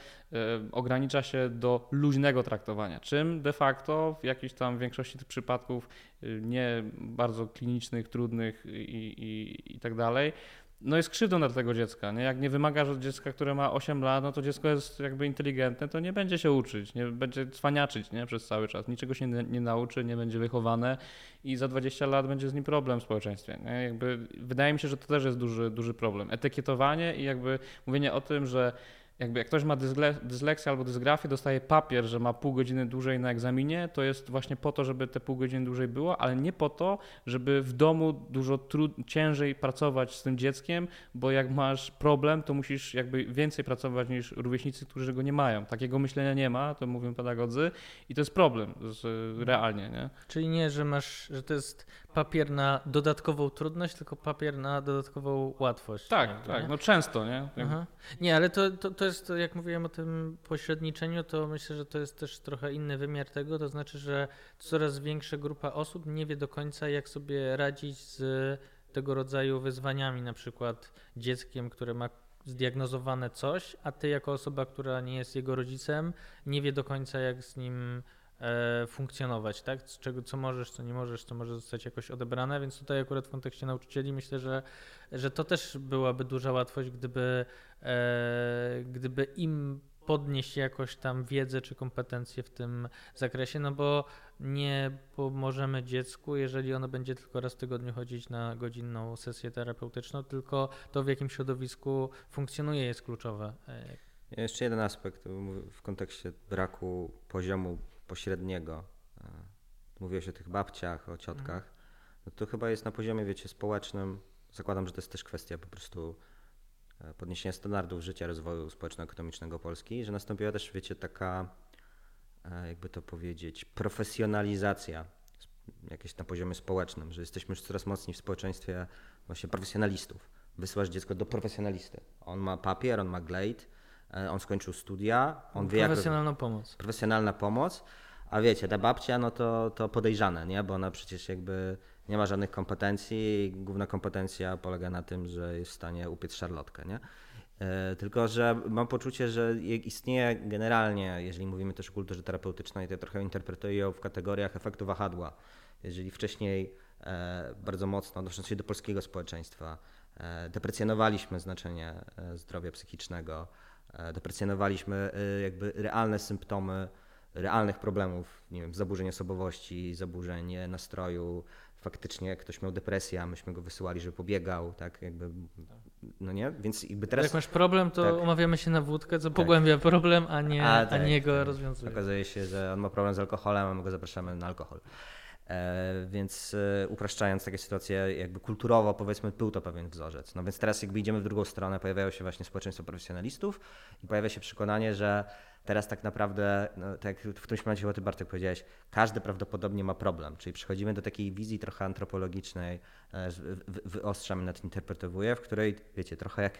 ogranicza się do luźnego traktowania, czym de facto w jakiejś tam większości tych przypadków y, nie bardzo klinicznych, trudnych i, i, i tak dalej, no jest krzywdą dla tego dziecka. Nie? Jak nie wymagasz od dziecka, które ma 8 lat, no to dziecko jest jakby inteligentne, to nie będzie się uczyć, nie będzie cwaniaczyć nie? przez cały czas. Niczego się nie, nie nauczy, nie będzie wychowane i za 20 lat będzie z nim problem w społeczeństwie. Nie? Jakby, wydaje mi się, że to też jest duży, duży problem. Etykietowanie i jakby mówienie o tym, że jakby jak ktoś ma dysle, dysleksję albo dysgrafię, dostaje papier, że ma pół godziny dłużej na egzaminie, to jest właśnie po to, żeby te pół godziny dłużej było, ale nie po to, żeby w domu dużo ciężej pracować z tym dzieckiem, bo jak masz problem, to musisz jakby więcej pracować niż rówieśnicy, którzy go nie mają. Takiego myślenia nie ma, to mówią pedagodzy i to jest problem z, realnie, nie? Czyli nie, że masz, że to jest papier na dodatkową trudność, tylko papier na dodatkową łatwość. Tak, jakby, tak, nie? no często, nie? Aha. Nie, ale to, to, to jest, jak mówiłem o tym pośredniczeniu, to myślę, że to jest też trochę inny wymiar tego, to znaczy, że coraz większa grupa osób nie wie do końca, jak sobie radzić z tego rodzaju wyzwaniami, na przykład dzieckiem, które ma zdiagnozowane coś, a ty jako osoba, która nie jest jego rodzicem, nie wie do końca, jak z nim e, funkcjonować, tak? Czego, co możesz, co nie możesz, co może zostać jakoś odebrane, więc tutaj akurat w kontekście nauczycieli myślę, że, że to też byłaby duża łatwość, gdyby, gdyby im podnieść jakoś tam wiedzę czy kompetencje w tym zakresie, no bo nie pomożemy dziecku, jeżeli ono będzie tylko raz w tygodniu chodzić na godzinną sesję terapeutyczną, tylko to w jakim środowisku funkcjonuje jest kluczowe. E, Jeszcze jeden aspekt w kontekście braku poziomu pośredniego. E, Mówiłeś o tych babciach, o ciotkach. No to chyba jest na poziomie, wiecie, społecznym. Zakładam, że to jest też kwestia po prostu e, podniesienia standardów życia, rozwoju społeczno-ekonomicznego Polski, że nastąpiła też, wiecie, taka, e, jakby to powiedzieć, profesjonalizacja jakieś na poziomie społecznym, że jesteśmy już coraz mocniej w społeczeństwie właśnie profesjonalistów. Wysyłasz dziecko do profesjonalisty. On ma papier, on ma glejt, e, on skończył studia, on wie jak pomoc. profesjonalna pomoc, a wiecie, ta babcia, no to, to podejrzane, nie? Bo ona przecież jakby nie ma żadnych kompetencji i główna kompetencja polega na tym, że jest w stanie upiec szarlotkę, nie? E, Tylko, że mam poczucie, że je- istnieje generalnie, jeżeli mówimy też o kulturze terapeutycznej, to ja trochę interpretuję ją w kategoriach efektu wahadła. Jeżeli wcześniej e, bardzo mocno odnosząc się do polskiego społeczeństwa, e, deprecjonowaliśmy znaczenie zdrowia psychicznego, deprecjonowaliśmy jakby realne symptomy realnych problemów, nie wiem, zaburzeń osobowości, zaburzeń e, nastroju. Faktycznie ktoś miał depresję, a myśmy go wysyłali, żeby pobiegał, tak jakby, no nie? Więc jakby teraz Jak masz problem, to tak. umawiamy się na wódkę, co pogłębia problem, a nie, A, a, tak, nie go tak. rozwiązuje. okazuje się, że on ma problem z alkoholem, a my go zapraszamy na alkohol. E, więc e, upraszczając takie sytuacje, jakby kulturowo powiedzmy był to pewien wzorzec. No więc teraz jakby idziemy w drugą stronę, pojawiają się właśnie społeczeństwo profesjonalistów i pojawia się przekonanie, że teraz tak naprawdę, no, tak jak w którymś momencie chyba ty Bartek powiedziałeś, każdy prawdopodobnie ma problem, czyli przechodzimy do takiej wizji trochę antropologicznej, e, wyostrzam, nadinterpretowuję, w której wiecie, trochę jak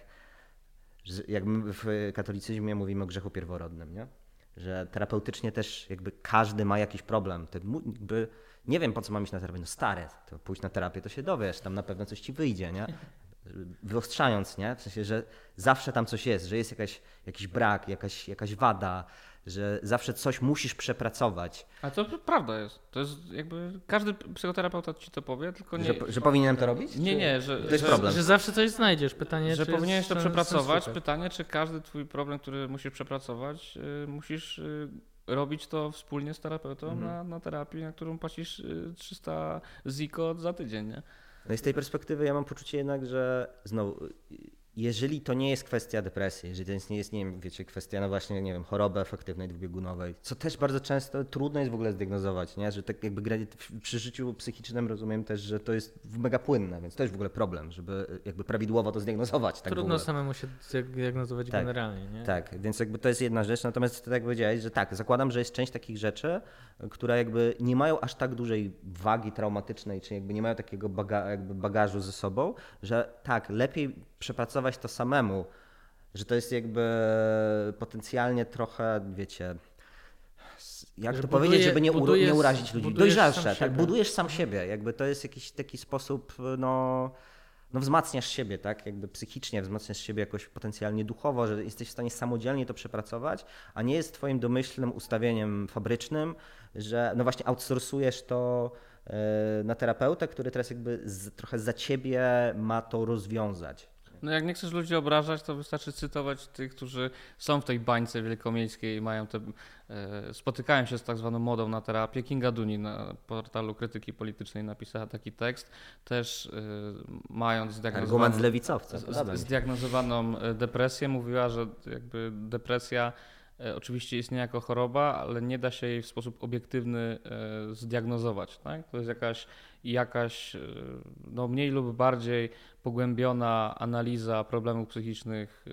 jak my w katolicyzmie mówimy o grzechu pierworodnym, nie? że terapeutycznie też jakby każdy ma jakiś problem. Jakby, nie wiem po co mam iść na terapię, no stary, to pójść na terapię to się dowiesz, tam na pewno coś ci wyjdzie, nie? Wyostrzając, nie? W sensie, że zawsze tam coś jest, że jest jakaś, jakiś brak, jakaś, jakaś wada, że zawsze coś musisz przepracować, A to prawda jest. To jest jakby każdy psychoterapeuta ci to powie, tylko nie. że, że powinienem to robić? Nie, nie, że, To jest że, problem. Że zawsze coś znajdziesz. Pytanie, że czy powinieneś to przepracować. Pytanie, czy każdy twój problem, który musisz przepracować, y, musisz y, robić to wspólnie z terapeutą Mhm. na, na terapii, na którą płacisz y, 300 ziko za tydzień, nie? No i z tej perspektywy ja mam poczucie jednak, że znowu, jeżeli to nie jest kwestia depresji, jeżeli to nie jest, nie wiem, wiecie, kwestia, no właśnie, nie wiem, choroby efektywnej dwubiegunowej, co też bardzo często trudno jest w ogóle zdiagnozować, nie? Że tak jakby przy życiu psychicznym rozumiem też, że to jest mega płynne, więc to jest w ogóle problem, żeby jakby prawidłowo to zdiagnozować. Tak Trudno samemu się diagnozować Tak. generalnie, nie? Tak, więc jakby to jest jedna rzecz, natomiast tak jak powiedziałeś, że tak, zakładam, że jest część takich rzeczy, które jakby nie mają aż tak dużej wagi traumatycznej, czy jakby nie mają takiego baga, jakby bagażu ze sobą, że tak, lepiej przepracować to samemu, że to jest jakby potencjalnie trochę, wiecie, jak Że to buduje- powiedzieć, żeby nie, uru, budujesz- nie urazić ludzi. Dojrzalsze, tak, siebie. budujesz sam siebie, jakby to jest jakiś taki sposób, no, no wzmacniasz siebie, tak, jakby psychicznie wzmacniasz siebie jakoś potencjalnie duchowo, że jesteś w stanie samodzielnie to przepracować, a nie jest twoim domyślnym ustawieniem fabrycznym, że no właśnie outsourcujesz to e, na terapeutę, który teraz jakby z, trochę za ciebie ma to rozwiązać. No jak nie chcesz ludzi obrażać, to wystarczy cytować tych, którzy są w tej bańce wielkomiejskiej i mają te, e, spotykają się z tak zwaną modą na terapię. Kinga Duni na portalu krytyki politycznej napisała taki tekst, też e, mając zdiagnozowaną, z lewicowca. z- zdiagnozowaną depresję, mówiła, że jakby depresja oczywiście istnieje jako choroba, ale nie da się jej w sposób obiektywny e, zdiagnozować. Tak? To jest jakaś, jakaś e, no, mniej lub bardziej pogłębiona analiza problemów psychicznych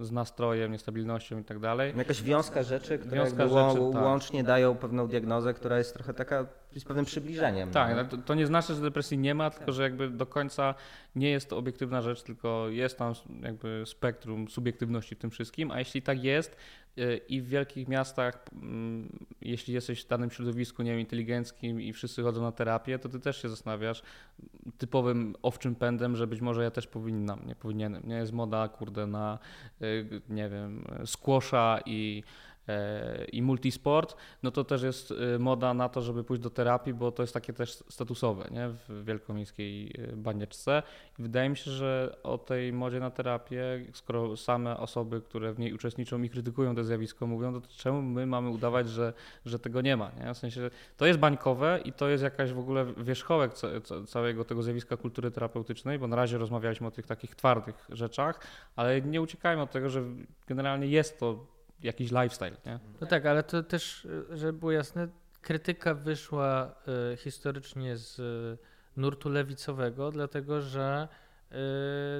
e, z nastrojem, niestabilnością i tak dalej. Jakaś wiązka rzeczy, które Wiązka rzeczy, tak. łącznie dają pewną diagnozę, która jest trochę taka z pewnym przybliżeniem. Tak, no. no to, to nie znaczy, że depresji nie ma, tylko że jakby do końca nie jest to obiektywna rzecz, tylko jest tam jakby spektrum subiektywności w tym wszystkim, a jeśli tak jest i w wielkich miastach, mm, jeśli jesteś w danym środowisku, nie wiem, inteligenckim i wszyscy chodzą na terapię, to ty też się zastanawiasz typowym owczym pędem, że być może ja też powinnam, nie powinienem. Nie jest moda, kurde, na, y, nie wiem, squasha i e, i multisport, no to też jest y, moda na to, żeby pójść do terapii, bo to jest takie też statusowe nie? w wielkomiejskiej y, banieczce. I wydaje mi się, że o tej modzie na terapię, skoro same osoby, które w niej uczestniczą i krytykują to zjawisko, mówią, to czemu my mamy udawać, że, że tego nie ma? Nie? W sensie to jest bańkowe i to jest jakaś w ogóle wierzchołek ca- ca- całego tego zjawiska kultury terapeutycznej, bo na razie rozmawialiśmy o tych takich twardych rzeczach, ale nie uciekajmy od tego, że generalnie jest to jakiś lifestyle, nie? No tak, ale to też, żeby było jasne, krytyka wyszła y, historycznie z y, nurtu lewicowego, dlatego że y,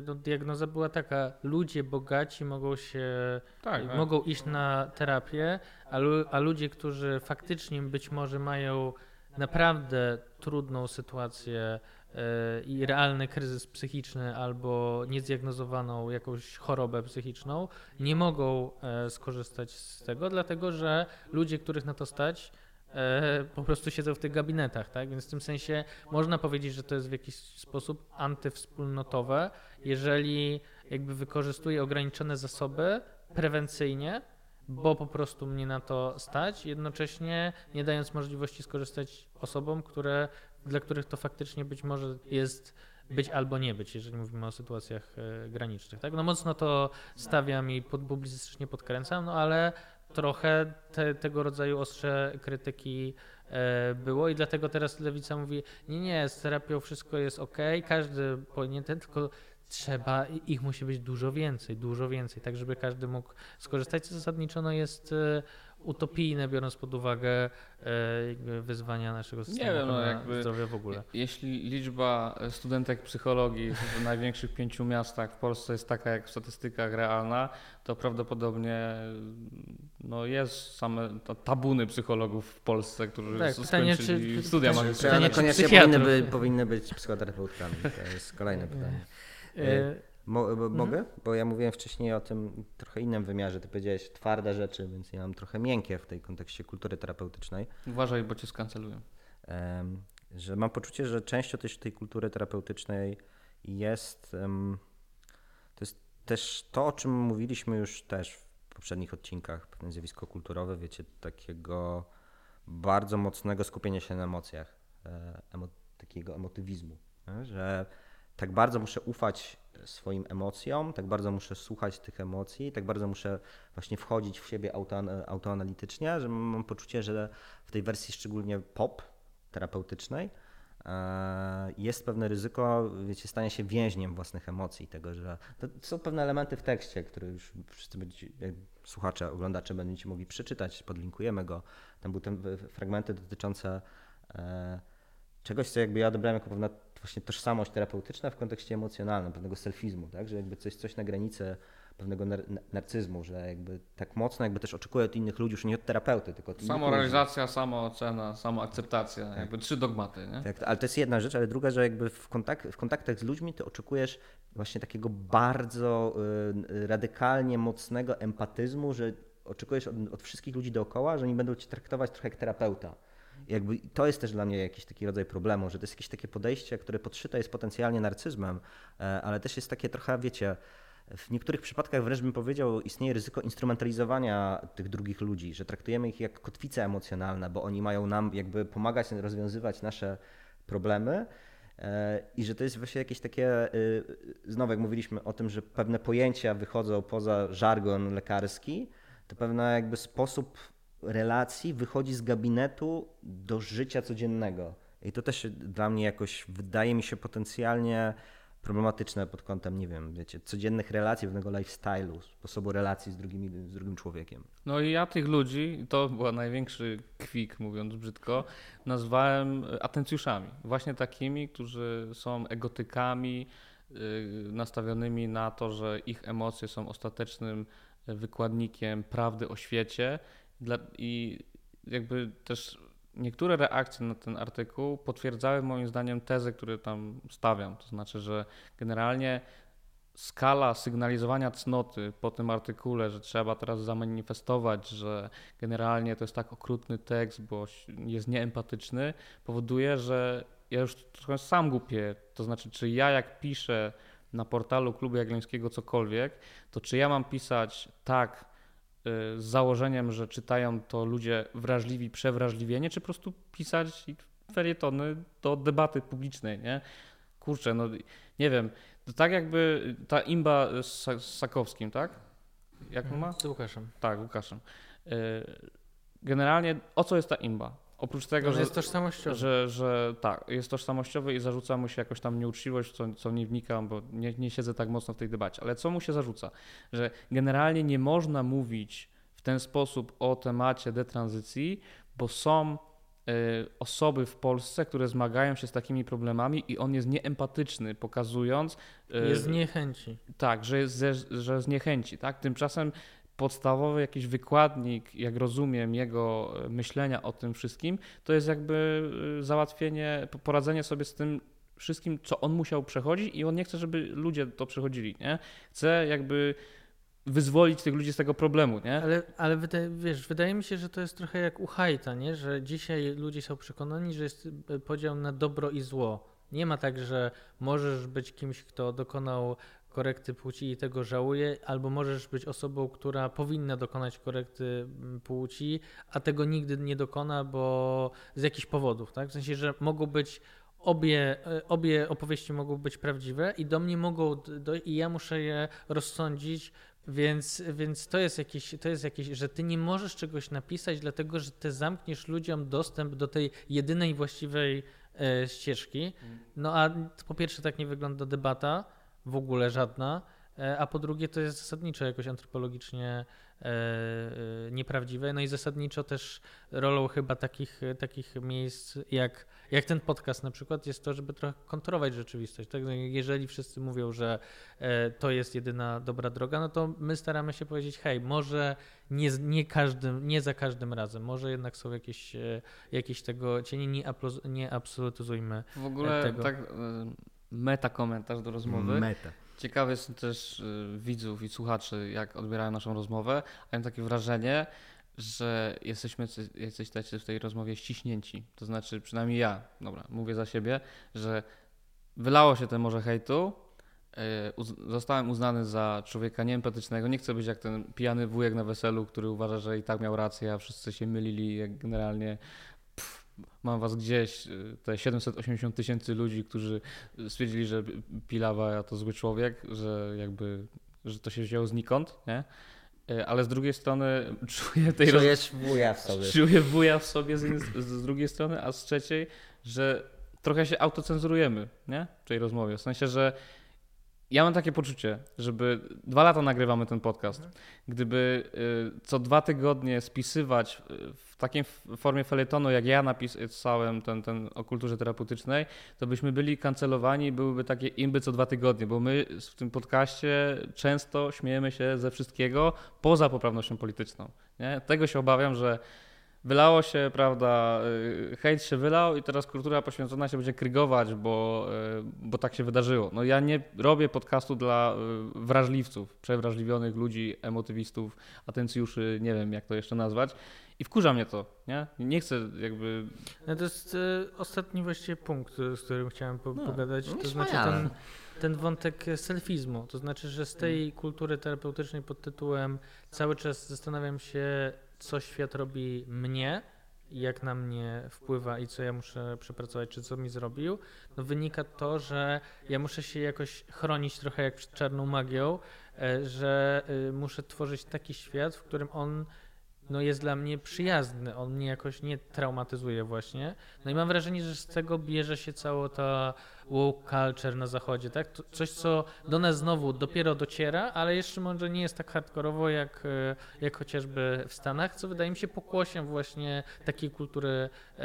no, diagnoza była taka, ludzie bogaci mogą się, Tak, y, mogą iść na terapię, a, lu, a ludzie, którzy faktycznie być może mają naprawdę trudną sytuację i realny kryzys psychiczny albo niezdiagnozowaną jakąś chorobę psychiczną, nie mogą e, skorzystać z tego, dlatego że ludzie, których na to stać, e, po prostu siedzą w tych gabinetach, tak? Więc w tym sensie można powiedzieć, że to jest w jakiś sposób antywspólnotowe, jeżeli jakby wykorzystuje ograniczone zasoby prewencyjnie, bo po prostu mnie na to stać, jednocześnie nie dając możliwości skorzystać osobom, które, dla których to faktycznie być może jest być albo nie być, jeżeli mówimy o sytuacjach e, granicznych. Tak? No mocno to stawiam i pod, publicystycznie podkręcam, no ale trochę te, tego rodzaju ostrze krytyki e, było i dlatego teraz lewica mówi, nie, nie, z terapią wszystko jest ok, każdy powinien ten, tylko trzeba, ich musi być dużo więcej, dużo więcej, tak żeby każdy mógł skorzystać. Zasadniczo no jest e, utopijne, biorąc pod uwagę e, wyzwania naszego systemu wiem, no jakby- zdrowia w ogóle. Jeśli liczba studentek psychologii w największych pięciu miastach w Polsce jest taka jak w statystykach realna, to prawdopodobnie no jest same ta- tabuny psychologów w Polsce, którzy Tak, pytanie, skończyli czy- studia magisterskie. pytanie, czy powinny, by, powinny być psychoterapeutami. To jest kolejne pytanie. Mo, bo- mogę? Bo ja mówiłem wcześniej o tym trochę innym wymiarze. Ty powiedziałeś twarde rzeczy, więc ja mam trochę miękkie w tej kontekście kultury terapeutycznej. Uważaj, bo cię skancelują. Em, że mam poczucie, że częścią też tej kultury terapeutycznej jest em, to jest też to, o czym mówiliśmy już też w poprzednich odcinkach, pewne zjawisko kulturowe, wiecie, takiego bardzo mocnego skupienia się na emocjach, e, emo, takiego emotywizmu, że tak bardzo muszę ufać swoim emocjom, tak bardzo muszę słuchać tych emocji, tak bardzo muszę właśnie wchodzić w siebie auto, autoanalitycznie, że mam poczucie, że w tej wersji szczególnie pop terapeutycznej e, jest pewne ryzyko, wiecie, stania się więźniem własnych emocji, tego, że to są pewne elementy w tekście, które już wszyscy będziecie, słuchacze, oglądacze będziecie mogli przeczytać, podlinkujemy go. Tam były te fragmenty dotyczące e, czegoś, co jakby ja odebrałem jako pewna właśnie tożsamość terapeutyczna w kontekście emocjonalnym, pewnego selfizmu, tak? że jakby coś, coś na granicy pewnego nar- narcyzmu, że jakby tak mocno jakby też oczekuję od innych ludzi, już nie od terapeuty, tylko od innych ludzi. Samorealizacja, samoocena, samoakceptacja, Tak. jakby trzy dogmaty, nie? Tak, ale to jest jedna rzecz, ale druga, że jakby w, kontakt, w kontaktach z ludźmi ty oczekujesz właśnie takiego bardzo y, radykalnie mocnego empatyzmu, że oczekujesz od, od wszystkich ludzi dookoła, że oni będą cię traktować trochę jak terapeuta. Jakby to jest też dla mnie jakiś taki rodzaj problemu, że to jest jakieś takie podejście, które podszyte jest potencjalnie narcyzmem, e, ale też jest takie trochę, wiecie, w niektórych przypadkach wręcz bym powiedział, istnieje ryzyko instrumentalizowania tych drugich ludzi, że traktujemy ich jak kotwice emocjonalne, bo oni mają nam jakby pomagać rozwiązywać nasze problemy. E, I że to jest właśnie jakieś takie, y, znowu jak mówiliśmy o tym, że pewne pojęcia wychodzą poza żargon lekarski, to pewna jakby sposób relacji wychodzi z gabinetu do życia codziennego. I to też dla mnie jakoś wydaje mi się potencjalnie problematyczne pod kątem, nie wiem, wiecie, codziennych relacji, pewnego lifestyle'u, sposobu relacji z, drugimi, z drugim człowiekiem. No i ja tych ludzi, to był największy kwik, mówiąc brzydko, nazwałem atencjuszami. Właśnie takimi, którzy są egotykami, yy, nastawionymi na to, że ich emocje są ostatecznym wykładnikiem prawdy o świecie i jakby też niektóre reakcje na ten artykuł potwierdzały moim zdaniem tezę, które tam stawiam. To znaczy, że generalnie skala sygnalizowania cnoty po tym artykule, że trzeba teraz zamanifestować, że generalnie to jest tak okrutny tekst, bo jest nieempatyczny, powoduje, że ja już trochę sam głupię. To znaczy, czy ja jak piszę na portalu Klubu Jagiellońskiego cokolwiek, to czy ja mam pisać tak, z założeniem, że czytają to ludzie wrażliwi, przewrażliwieni, czy po prostu pisać felietony do debaty publicznej, nie? Kurczę, no nie wiem, to tak jakby ta imba z Sakowskim, tak? Jak on ma? Z Łukaszem. Tak, Łukaszem. Y, generalnie o co jest ta imba? Oprócz tego, że jest tożsamościowy. Że, że tak, jest tożsamościowy i zarzuca mu się jakoś tam nieuczciwość, co, co nie wnikam, bo nie, nie siedzę tak mocno w tej debacie. Ale co mu się zarzuca? Że generalnie nie można mówić w ten sposób o temacie detranzycji, bo są y, osoby w Polsce, które zmagają się z takimi problemami i on jest nieempatyczny, pokazując. Y, jest z niechęci. Tak, że jest, ze, że z niechęci. Tak? Tymczasem podstawowy jakiś wykładnik, jak rozumiem, jego e, myślenia o tym wszystkim, to jest jakby e, załatwienie, poradzenie sobie z tym wszystkim, co on musiał przechodzić i on nie chce, żeby ludzie to przechodzili, nie? Chce jakby wyzwolić tych ludzi z tego problemu, nie? Ale, ale wiesz, wydaje mi się, że to jest trochę jak u Hajta, nie? Że dzisiaj ludzie są przekonani, że jest e, podział na dobro i zło. Nie ma tak, że możesz być kimś, kto dokonał korekty płci i tego żałuje, albo możesz być osobą, która powinna dokonać korekty mm, płci, a tego nigdy nie dokona, bo z jakichś powodów, tak? W sensie, że mogą być obie, e, obie opowieści mogą być prawdziwe i do mnie mogą, do, i ja muszę je rozsądzić, więc, więc to, jest jakieś, to jest jakieś, że ty nie możesz czegoś napisać, dlatego że ty zamkniesz ludziom dostęp do tej jedynej właściwej e, ścieżki. No a po pierwsze tak nie wygląda debata, w ogóle żadna, e, a po drugie to jest zasadniczo jakoś antropologicznie e, e, nieprawdziwe. No i zasadniczo też rolą chyba takich, takich miejsc jak, jak ten podcast na przykład jest to, żeby trochę kontrolować rzeczywistość. Tak? No jeżeli wszyscy mówią, że to jest jedyna dobra droga, no to my staramy się powiedzieć, hej, może nie, nie, każdym, nie za każdym razem, może jednak są jakieś, jakieś tego cienie, nie, nie absolutyzujmy W ogóle tego. tak meta komentarz do rozmowy. Meta. Ciekawy jestem też y, widzów i słuchaczy, jak odbierają naszą rozmowę. A mam takie wrażenie, że jesteśmy, jesteście w tej rozmowie ściśnięci. To znaczy, przynajmniej ja, dobra, mówię za siebie, że wylało się te morze hejtu, y, zostałem uznany za człowieka nieempatycznego. Nie chcę być jak ten pijany wujek na weselu, który uważa, że i tak miał rację, a wszyscy się mylili, jak generalnie mam was gdzieś, y, te 780 tysięcy ludzi, którzy stwierdzili, że Pilawa to zły człowiek, że jakby, że to się wzięło znikąd, nie? Y, ale z drugiej strony czuję tej Czujesz roz... wuja w sobie. Czuję wuja w sobie z, z, drugiej strony, a z trzeciej, że trochę się autocenzurujemy, nie? W tej rozmowie. W sensie, że ja mam takie poczucie, żeby dwa lata nagrywamy ten podcast. Gdyby y, co dwa tygodnie spisywać w takiej formie felietonu, jak ja napisałem ten, ten o kulturze terapeutycznej, to byśmy byli kancelowani, byłyby takie imby co dwa tygodnie, bo my w tym podcaście często śmiejemy się ze wszystkiego poza poprawnością polityczną. Nie? Tego się obawiam, że Wylało się, prawda, y, hejt się wylał i teraz kultura poświęcona się będzie krygować, bo, y, bo tak się wydarzyło. No ja nie robię podcastu dla y, wrażliwców, przewrażliwionych ludzi, emotywistów, atencjuszy, nie wiem jak to jeszcze nazwać. I wkurza mnie to, nie? Nie chcę jakby... No to jest y, ostatni właściwie punkt, z którym chciałem po, no, pogadać, no to znaczy ten, ten wątek selfizmu. To znaczy, że z tej kultury terapeutycznej pod tytułem cały czas zastanawiam się, co świat robi mnie, jak na mnie wpływa i co ja muszę przepracować, czy co mi zrobił, no wynika to, że ja muszę się jakoś chronić trochę jak przed czarną magią, e, że y, muszę tworzyć taki świat, w którym on no jest dla mnie przyjazny, on mnie jakoś nie traumatyzuje właśnie. No i mam wrażenie, że z tego bierze się cała ta woke culture na zachodzie, tak? Coś, co do nas znowu dopiero dociera, ale jeszcze może nie jest tak hardkorowo jak, e, jak chociażby w Stanach, co wydaje mi się pokłosiem właśnie takiej kultury e,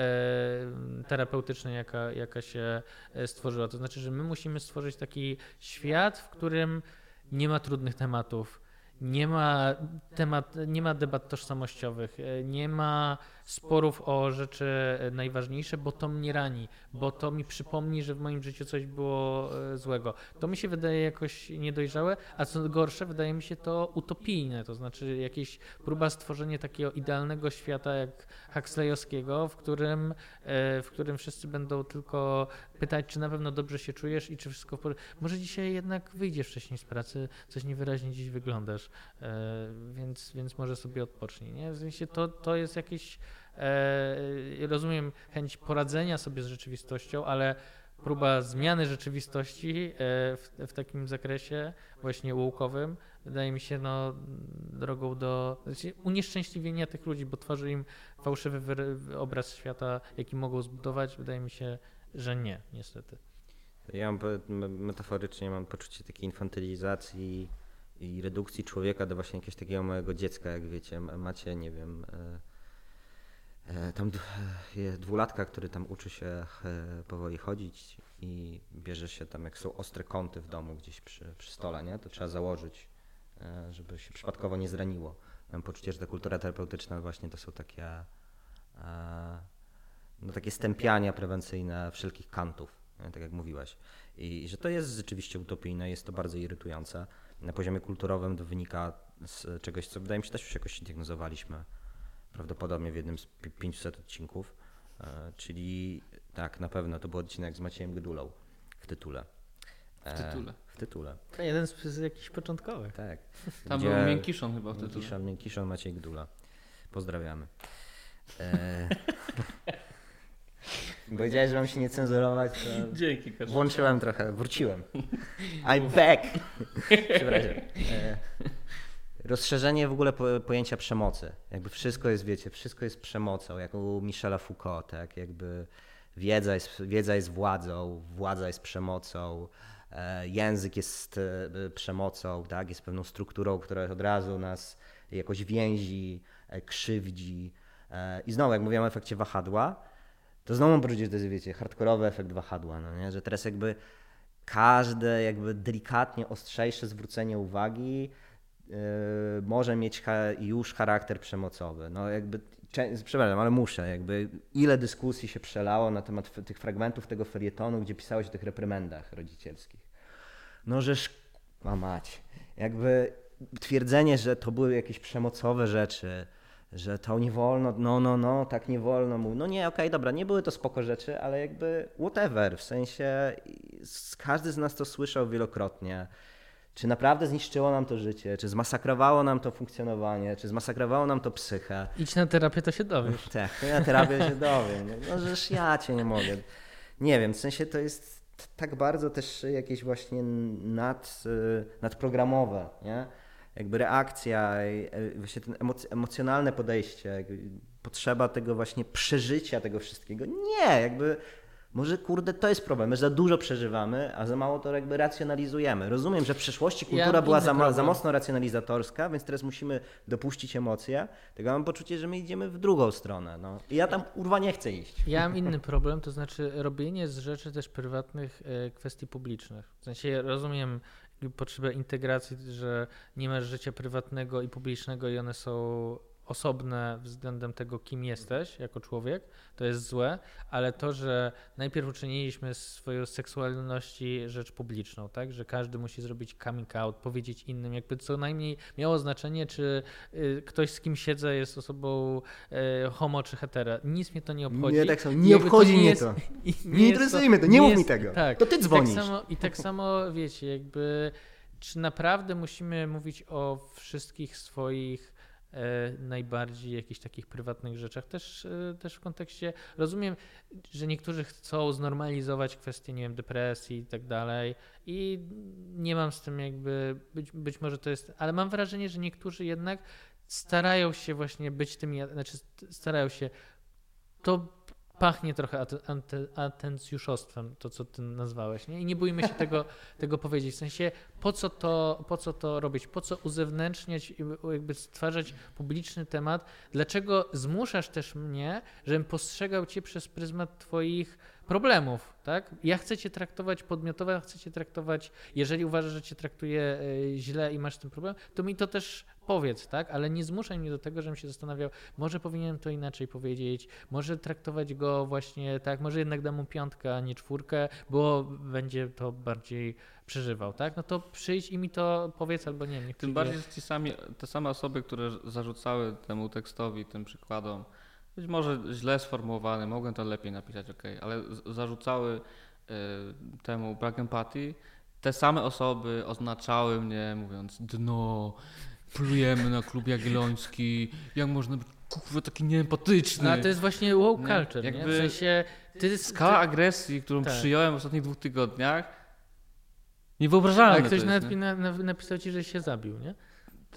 terapeutycznej, jaka, jaka się e, stworzyła. To znaczy, że my musimy stworzyć taki świat, w którym nie ma trudnych tematów, nie ma temat, nie ma debat tożsamościowych, e, nie ma sporów o rzeczy e, najważniejsze, bo to mnie rani, bo to mi przypomni, że w moim życiu coś było e, złego. To mi się wydaje jakoś niedojrzałe, a co gorsze, wydaje mi się to utopijne, to znaczy jakieś próba stworzenia takiego idealnego świata jak Huxleyowskiego, w którym, w którym wszyscy będą tylko pytać, czy na pewno dobrze się czujesz i czy wszystko w porządku. Może dzisiaj jednak wyjdziesz wcześniej z pracy, coś niewyraźnie dziś wyglądasz, e, więc, więc może sobie odpocznij. Nie? W sensie to, to jest jakieś, e, rozumiem, chęć poradzenia sobie z rzeczywistością, ale próba zmiany rzeczywistości e, w, w takim zakresie właśnie łukowym wydaje mi się no, drogą do znaczy unieszczęśliwienia tych ludzi, bo tworzy im fałszywy obraz świata, jaki mogą zbudować. Wydaje mi się, że nie, niestety. Ja mam, metaforycznie mam poczucie takiej infantylizacji i redukcji człowieka do właśnie jakiegoś takiego małego dziecka, jak wiecie, macie, nie wiem, e, e, tam jest dwulatka, który tam uczy się e, powoli chodzić i bierze się tam, jak są ostre kąty w domu gdzieś przy, przy stole, nie? to trzeba założyć, żeby się przypadkowo nie zraniło. Mam poczucie, że ta kultura terapeutyczna właśnie to są takie no, takie stępiania prewencyjne wszelkich kantów, tak jak mówiłeś. I, I że to jest rzeczywiście utopijne, jest to bardzo irytujące. Na poziomie kulturowym to wynika z czegoś, co wydaje mi się też już jakoś diagnozowaliśmy prawdopodobnie w jednym z 500 odcinków, e, czyli tak, na pewno to był odcinek z Maciejem Gdulą w tytule. W tytule. W tytule. To jeden z, z jakichś początkowych. Tak. Tam Gdzie... był Miękiszon chyba w tytule. Miękiszon, Miękiszon Maciej Gdula. Pozdrawiamy. E... Powiedziałeś, że mam się nie cenzurować, to Dzięki, włączyłem trochę, wróciłem. I'm back! Przepraszam. E, rozszerzenie w ogóle pojęcia przemocy. Jakby wszystko jest, wiecie, wszystko jest przemocą, jak u Michela Foucault, tak? Jakby wiedza jest, wiedza jest władzą, władza jest przemocą, e, język jest e, przemocą, tak? Jest pewną strukturą, która od razu nas jakoś więzi, krzywdzi. I znowu, jak mówiłem o efekcie wahadła, to znowu mam poczucie, że to jest, wiecie, hardkorowy efekt wahadła, no nie? że teraz jakby każde jakby delikatnie ostrzejsze zwrócenie uwagi może mieć już charakter przemocowy. No jakby, przepraszam, ale muszę, jakby ile dyskusji się przelało na temat tych fragmentów tego felietonu, gdzie pisało się o tych reprymendach rodzicielskich. No żeż, ma mać, jakby twierdzenie, że to były jakieś przemocowe rzeczy, że to nie wolno, no, no, no, tak nie wolno mu. No nie, okej, okay, dobra, nie były to spoko rzeczy, ale jakby whatever, w sensie każdy z nas to słyszał wielokrotnie. Czy naprawdę zniszczyło nam to życie, czy zmasakrowało nam to funkcjonowanie, czy zmasakrowało nam to psychę. Idź na terapię, to się dowiesz. tak, na terapię się dowiem. No, no żeż ja cię nie mogę. Nie wiem, w sensie to jest tak bardzo też jakieś właśnie nad, nadprogramowe, nie? jakby reakcja, e, właśnie ten emocjonalne podejście, potrzeba tego właśnie przeżycia tego wszystkiego. Nie, jakby może kurde to jest problem, my za dużo przeżywamy, a za mało to jakby racjonalizujemy. Rozumiem, że w przeszłości kultura ja była za, za, mocno racjonalizatorska, więc teraz musimy dopuścić emocje. Tego mam poczucie, że my idziemy w drugą stronę. No. I ja tam urwa nie chcę iść. Ja mam inny problem, to znaczy robienie z rzeczy też prywatnych e, kwestii publicznych. W sensie rozumiem potrzebę integracji, że nie masz życia prywatnego i publicznego i one są osobne względem tego, kim jesteś jako człowiek, to jest złe, ale to, że najpierw uczyniliśmy swoją seksualności rzecz publiczną, tak, że każdy musi zrobić coming out, powiedzieć innym, jakby co najmniej miało znaczenie, czy y, ktoś z kim siedzę jest osobą y, homo czy hetera. Nic mnie to nie obchodzi. Nie, tak samo, nie obchodzi mnie to. Nie, nie interesuje mnie to, nie, mów mi tego. Tak, to ty dzwonisz. Tak samo, I tak samo, wiecie, jakby czy naprawdę musimy mówić o wszystkich swoich najbardziej jakichś takich prywatnych rzeczach. Też, e, też w kontekście, rozumiem, że niektórzy chcą znormalizować kwestię, nie wiem, depresji i tak dalej i nie mam z tym jakby, być, być może to jest, ale mam wrażenie, że niektórzy jednak starają się właśnie być tymi, znaczy st- starają się, to pachnie trochę ante- atencjuszostwem, to co ty nazwałeś, nie? I nie bójmy się tego, tego powiedzieć. W sensie, po co, to, po co to robić? Po co uzewnętrzniać, i jakby stwarzać publiczny temat? Dlaczego zmuszasz też mnie, żebym postrzegał cię przez pryzmat twoich problemów, tak? Ja chcę cię traktować podmiotowo, ja chcę cię traktować, jeżeli uważasz, że cię traktuję e, źle i masz tym problem, to mi to też powiedz, tak? Ale nie zmuszaj mnie do tego, żebym się zastanawiał, może powinienem to inaczej powiedzieć, może traktować go właśnie tak, może jednak dam mu piątkę, a nie czwórkę, bo będzie to bardziej przeżywał, tak? No to przyjdź i mi to powiedz, albo nie niech Tym bardziej, ci sami, te same osoby, które zarzucały temu tekstowi, tym przykładom, być może źle sformułowany, mogłem to lepiej napisać, ok, ale zarzucały y, temu brak empatii, te same osoby oznaczały mnie mówiąc dno, plujemy na klub jagielloński, jak można być kurwa taki nieempatyczny. No, ale to jest właśnie wow Nie, culture, nie? W jakby sensie, ty, Skala agresji, którą Tak. przyjąłem w ostatnich dwóch tygodniach, niewyobrażalne Ale to ktoś jest, nawet nie? na, na, napisał ci, że się zabił, nie?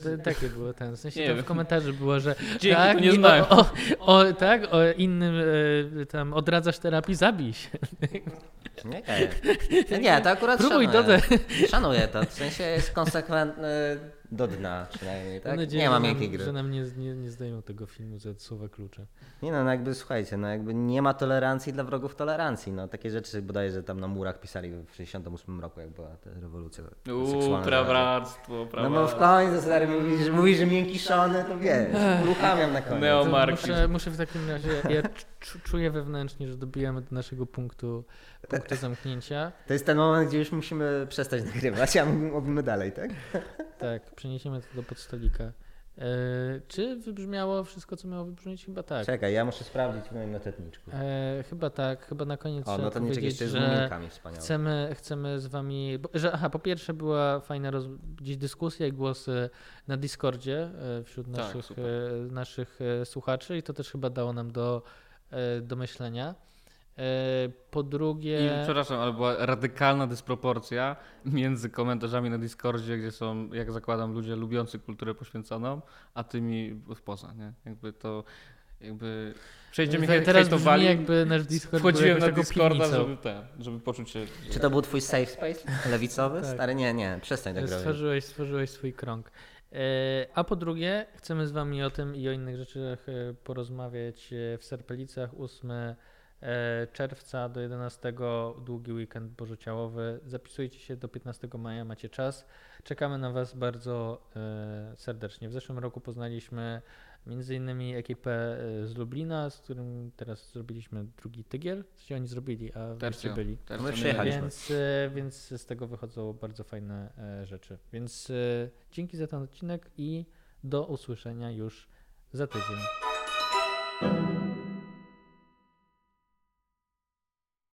To, takie było ten. W sensie w komentarzu było, że Dzięki, tak, nie znałem. O, o, o, tak, o innym e, tam odradzasz terapii, zabij się. Nie, nie. nie to akurat Próbuj, szanuję. dodaj. Szanuję to, w sensie jest konsekwentny do dna przynajmniej, tak? Mam nadzieję, nie ma że nam- miękkiej gry. Że nam nie, nie, nie zdają tego filmu za słowa klucze. Nie no, no jakby słuchajcie, no jakby nie ma tolerancji dla wrogów tolerancji. No takie rzeczy bodajże tam na murach pisali w 68 roku, jak była ta rewolucja Uuu, seksualna. prawactwo, No prawactwo. bo w końcu stary mówisz, że, mówisz, że miękiszony, to wiesz, uruchamiam na koniec. Neo- To Marxizm. muszę, muszę w takim razie, ja czu- czuję wewnętrznie, że dobijamy do naszego punktu, punktu zamknięcia. To jest ten moment, gdzie już musimy przestać nagrywać, a mówimy dalej, tak? Tak, przeniesiemy to do podstolika. E, czy wybrzmiało wszystko, co miało wybrzmieć? Chyba tak. Czekaj, ja muszę sprawdzić w moim notatniczku. E, chyba tak, chyba na koniec O, notatniczek jeszcze z muminkami wspaniały. chcemy, chcemy z wami, bo, że aha, po pierwsze była fajna roz, gdzieś dyskusja i głosy na Discordzie e, wśród Tak, naszych, super. naszych słuchaczy i to też chyba dało nam do, do myślenia. E, po I, drugie, przepraszam, ale była radykalna dysproporcja między komentarzami na Discordzie, gdzie są, jak zakładam, ludzie lubiący kulturę poświęconą, a tymi spoza, nie? Jakby to, jakby przejdziemy te- hej- teraz brzmi jakby nasz Discord wchodziłem na Discorda, żeby, ten, żeby poczuć się... Czy to był twój safe space lewicowy? Tak. Stary, nie, nie, przestań tak robić. Stworzyłeś, stworzyłeś swój krąg. E, A po drugie, chcemy z Wami o tym i o innych rzeczach e, porozmawiać w Serpelicach 8 e, czerwca do 11 długi weekend bożociałowy. Zapisujcie się do 15 maja, macie czas. Czekamy na Was bardzo e, serdecznie. W zeszłym roku poznaliśmy między innymi ekipę e, z Lublina, z którym teraz zrobiliśmy drugi tygiel. Sensie oni zrobili, a Tercio, byli. tercio My przyjechaliśmy. Więc, e, więc z tego wychodzą bardzo fajne e, rzeczy. Więc e, dzięki za ten odcinek i do usłyszenia już za tydzień.